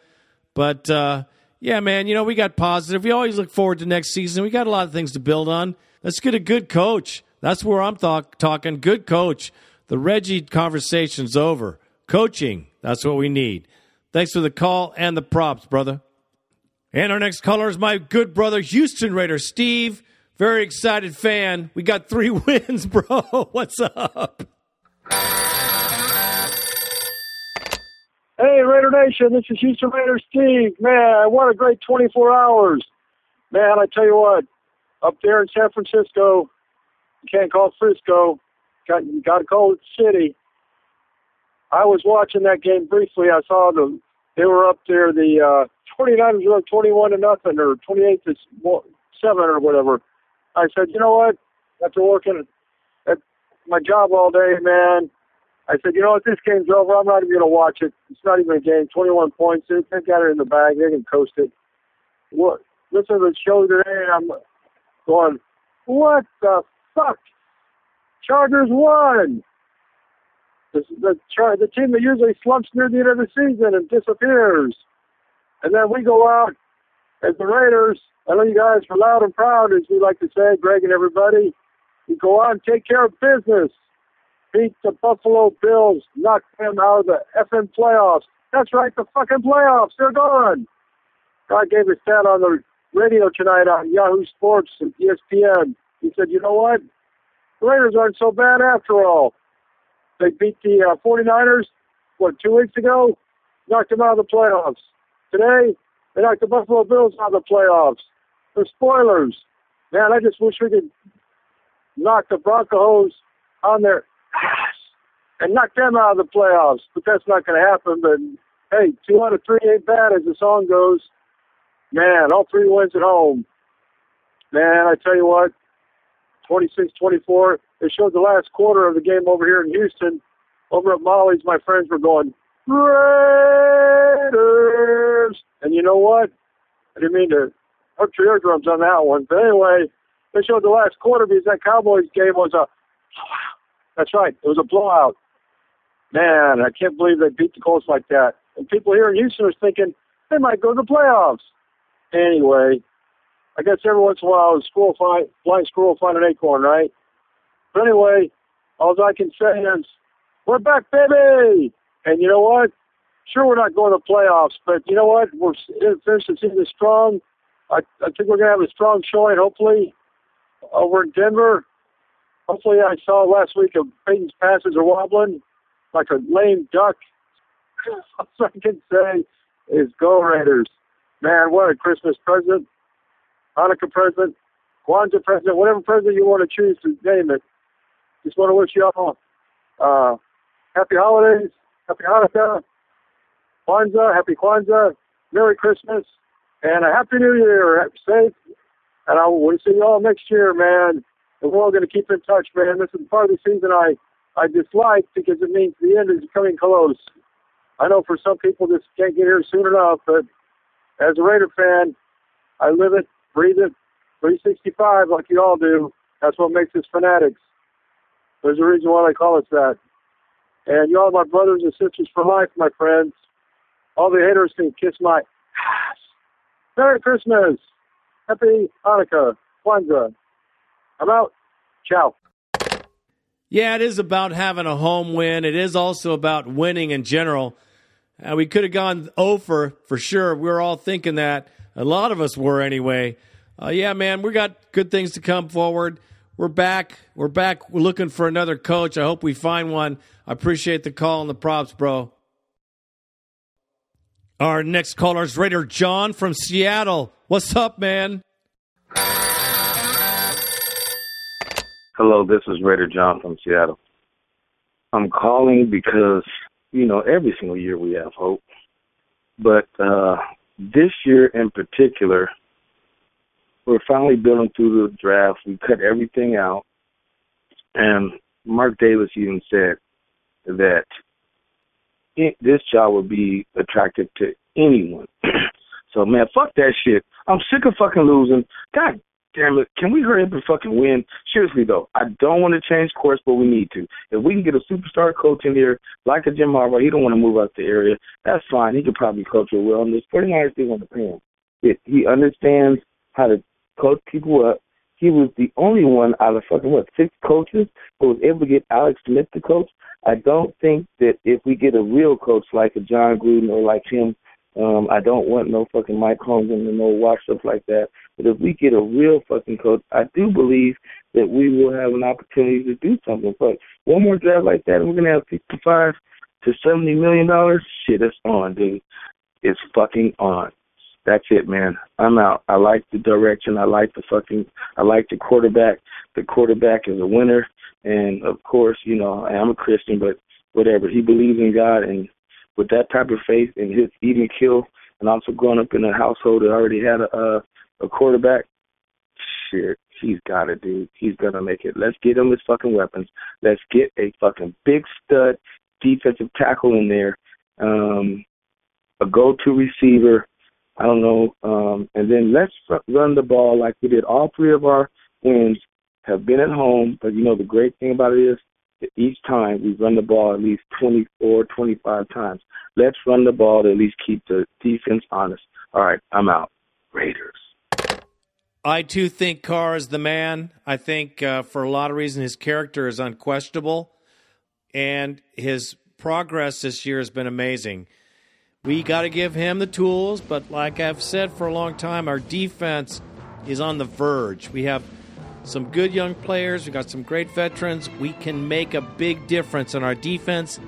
But uh, yeah, man, you know, we got positive. We always look forward to next season. We got a lot of things to build on. Let's get a good coach. That's where I'm th- talking. Good coach. The Reggie conversation's over. Coaching. That's what we need. Thanks for the call and the props, brother. And our next caller is my good brother, Houston Raider Steve. Very excited fan. We got three wins, bro. What's up? Hey, Raider Nation, this is Houston Raider Steve. Man, what a great 24 hours. Man, I tell you what, up there in San Francisco, you can't call Frisco, got, you got to call it city. I was watching that game briefly. I saw the they were up there. The uh, 29ers were up 21 to nothing, or 28 to seven, or whatever. I said, you know what? After working at my job all day, man, I said, you know what? This game's over. I'm not even going to watch it. It's not even a game. 21 points. They, they got it in the bag. They can coast it. What? Listen to the show today, and I'm going, what the fuck? Chargers won. The the, the team that usually slumps near the end of the season and disappears. And then we go out as the Raiders. I know you guys are loud and proud, as we like to say, Greg and everybody. You go and take care of business. Beat the Buffalo Bills, knock them out of the effing playoffs. That's right, the fucking playoffs. They're gone. God gave a stat on the radio tonight on Yahoo Sports and ESPN. He said, you know what? The Raiders aren't so bad after all. They beat the uh, 49ers, what, two weeks ago? Knocked them out of the playoffs. Today, they knocked the Buffalo Bills out of the playoffs. They're spoilers. Man, I just wish we could knock the Broncos on their ass and knock them out of the playoffs. But that's not going to happen. But hey, two out of three ain't bad, as the song goes. Man, all three wins at home. Man, I tell you what, 26-24. They showed the last quarter of the game over here in Houston. Over at Molly's, my friends were going, Raiders! And you know what? I didn't mean to hurt your eardrums on that one. But anyway, they showed the last quarter because that Cowboys game was a That's right. It was a blowout. Man, I can't believe they beat the Colts like that. And people here in Houston are thinking they might go to the playoffs. Anyway, I guess every once in a while a squirrel find blind squirrel find an acorn, right? But anyway, all I can say is we're back, baby. And you know what? Sure, we're not going to playoffs, but you know what? We're finished the season strong. I, I think we're going to have a strong showing, hopefully, over in Denver. Hopefully, I saw last week of Peyton's passes are wobbling like a lame duck. all I can say is go Raiders. Man, what a Christmas present, Hanukkah present, Kwanzaa present, whatever present you want to choose to name it. Just want to wish you all uh, happy holidays, happy Hanukkah, Kwanzaa, happy Kwanzaa, Merry Christmas, and a Happy New Year. Happy safe. And I will see you all next year, man. And we're all going to keep in touch, man. This is part of the season I, I dislike because it means the end is coming close. I know for some people this can't get here soon enough, but as a Raider fan, I live it, breathe it, 365 like you all do. That's what makes us fanatics. There's a reason why they call us that. And you all my brothers and sisters for life, my friends. All the haters can kiss my ass. Merry Christmas. Happy Hanukkah. Kwanzaa. I'm out. Ciao. Yeah, it is about having a home win. It is also about winning in general. Uh, we could have gone over for sure. We were all thinking that. A lot of us were anyway. Uh, yeah, man, we got good things to come forward. We're back. We're back. We're looking for another coach. I hope we find one. I appreciate the call and the props, bro. Our next caller is Raider John from Seattle. What's up, man? Hello, this is Raider John from Seattle. I'm calling because, you know, every single year we have hope. But uh this year in particular, we're finally building through the draft. We cut everything out. And Mark Davis even said that this job would be attractive to anyone. so, man, fuck that shit. I'm sick of fucking losing. God damn it. Can we hurry up and fucking win? Seriously, though, I don't want to change course, but we need to. If we can get a superstar coach in here, like a Jim Harbaugh, he don't want to move out the area. That's fine. He could probably coach it well. And this 49ers still want to pay him. It, he understands how to coach people up. He was the only one out of fucking what six coaches who was able to get Alex Smith to coach. I don't think that if we get a real coach like a Jon Gruden or like him, um, I don't want no fucking Mike Holmgren and no washed up like that. But if we get a real fucking coach, I do believe that we will have an opportunity to do something. But one more draft like that, and we're gonna have fifty-five to seventy million dollars. Shit, it's on, dude. It's fucking on. That's it, man. I'm out. I like the direction. I like the fucking. I like the quarterback. The quarterback is a winner, and of course, you know, I'm a Christian, but whatever. He believes in God, and with that type of faith and his even kill, and also growing up in a household that already had a a, a quarterback. Shit, he's got it, dude. He's gonna make it. Let's get him his fucking weapons. Let's get a fucking big stud defensive tackle in there, um, a go-to receiver. I don't know, um, and then let's run the ball like we did. All three of our wins have been at home, but you know the great thing about it is each time we run the ball at least 24, 25 times. Let's run the ball to at least keep the defense honest. All right, I'm out. Raiders. I too think Carr is the man. I think uh, for a lot of reasons his character is unquestionable, and his progress this year has been amazing. We got to give him the tools, but like I've said for a long time, our defense is on the verge. We have some good young players. We've got some great veterans. We can make a big difference in our defense.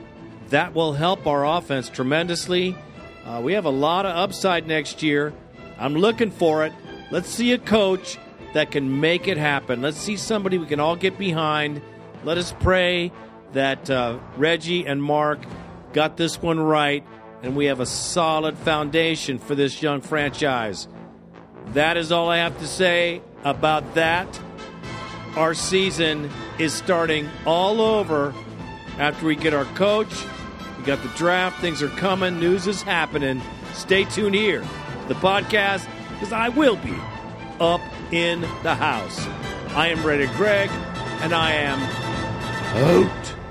That will help our offense tremendously. Uh, we have a lot of upside next year. I'm looking for it. Let's see a coach that can make it happen. Let's see somebody we can all get behind. Let us pray that uh, Reggie and Mark got this one right and we have a solid foundation for this young franchise. That is all I have to say about that. Our season is starting all over after we get our coach. We got the draft. Things are coming. News is happening. Stay tuned here to the podcast because I will be up in the house. I am Raider Greg, and I am out.